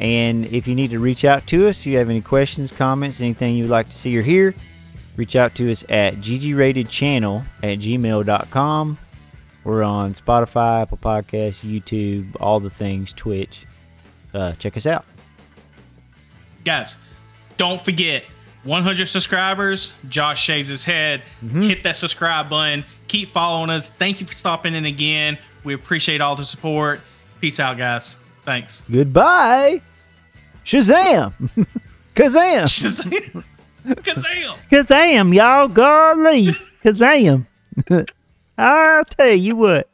Speaker 1: And if you need to reach out to us, you have any questions, comments, anything you'd like to see or hear, reach out to us at ggratedchannel at gmail.com. We're on Spotify, Apple Podcasts, YouTube, all the things, Twitch. Uh, check us out.
Speaker 2: Guys, don't forget 100 subscribers, Josh shaves his head. Mm-hmm. Hit that subscribe button. Keep following us. Thank you for stopping in again. We appreciate all the support. Peace out, guys. Thanks.
Speaker 1: Goodbye. Shazam! Kazam!
Speaker 2: Shazam! Kazam!
Speaker 1: Kazam, y'all. Golly. Kazam. I'll tell you what.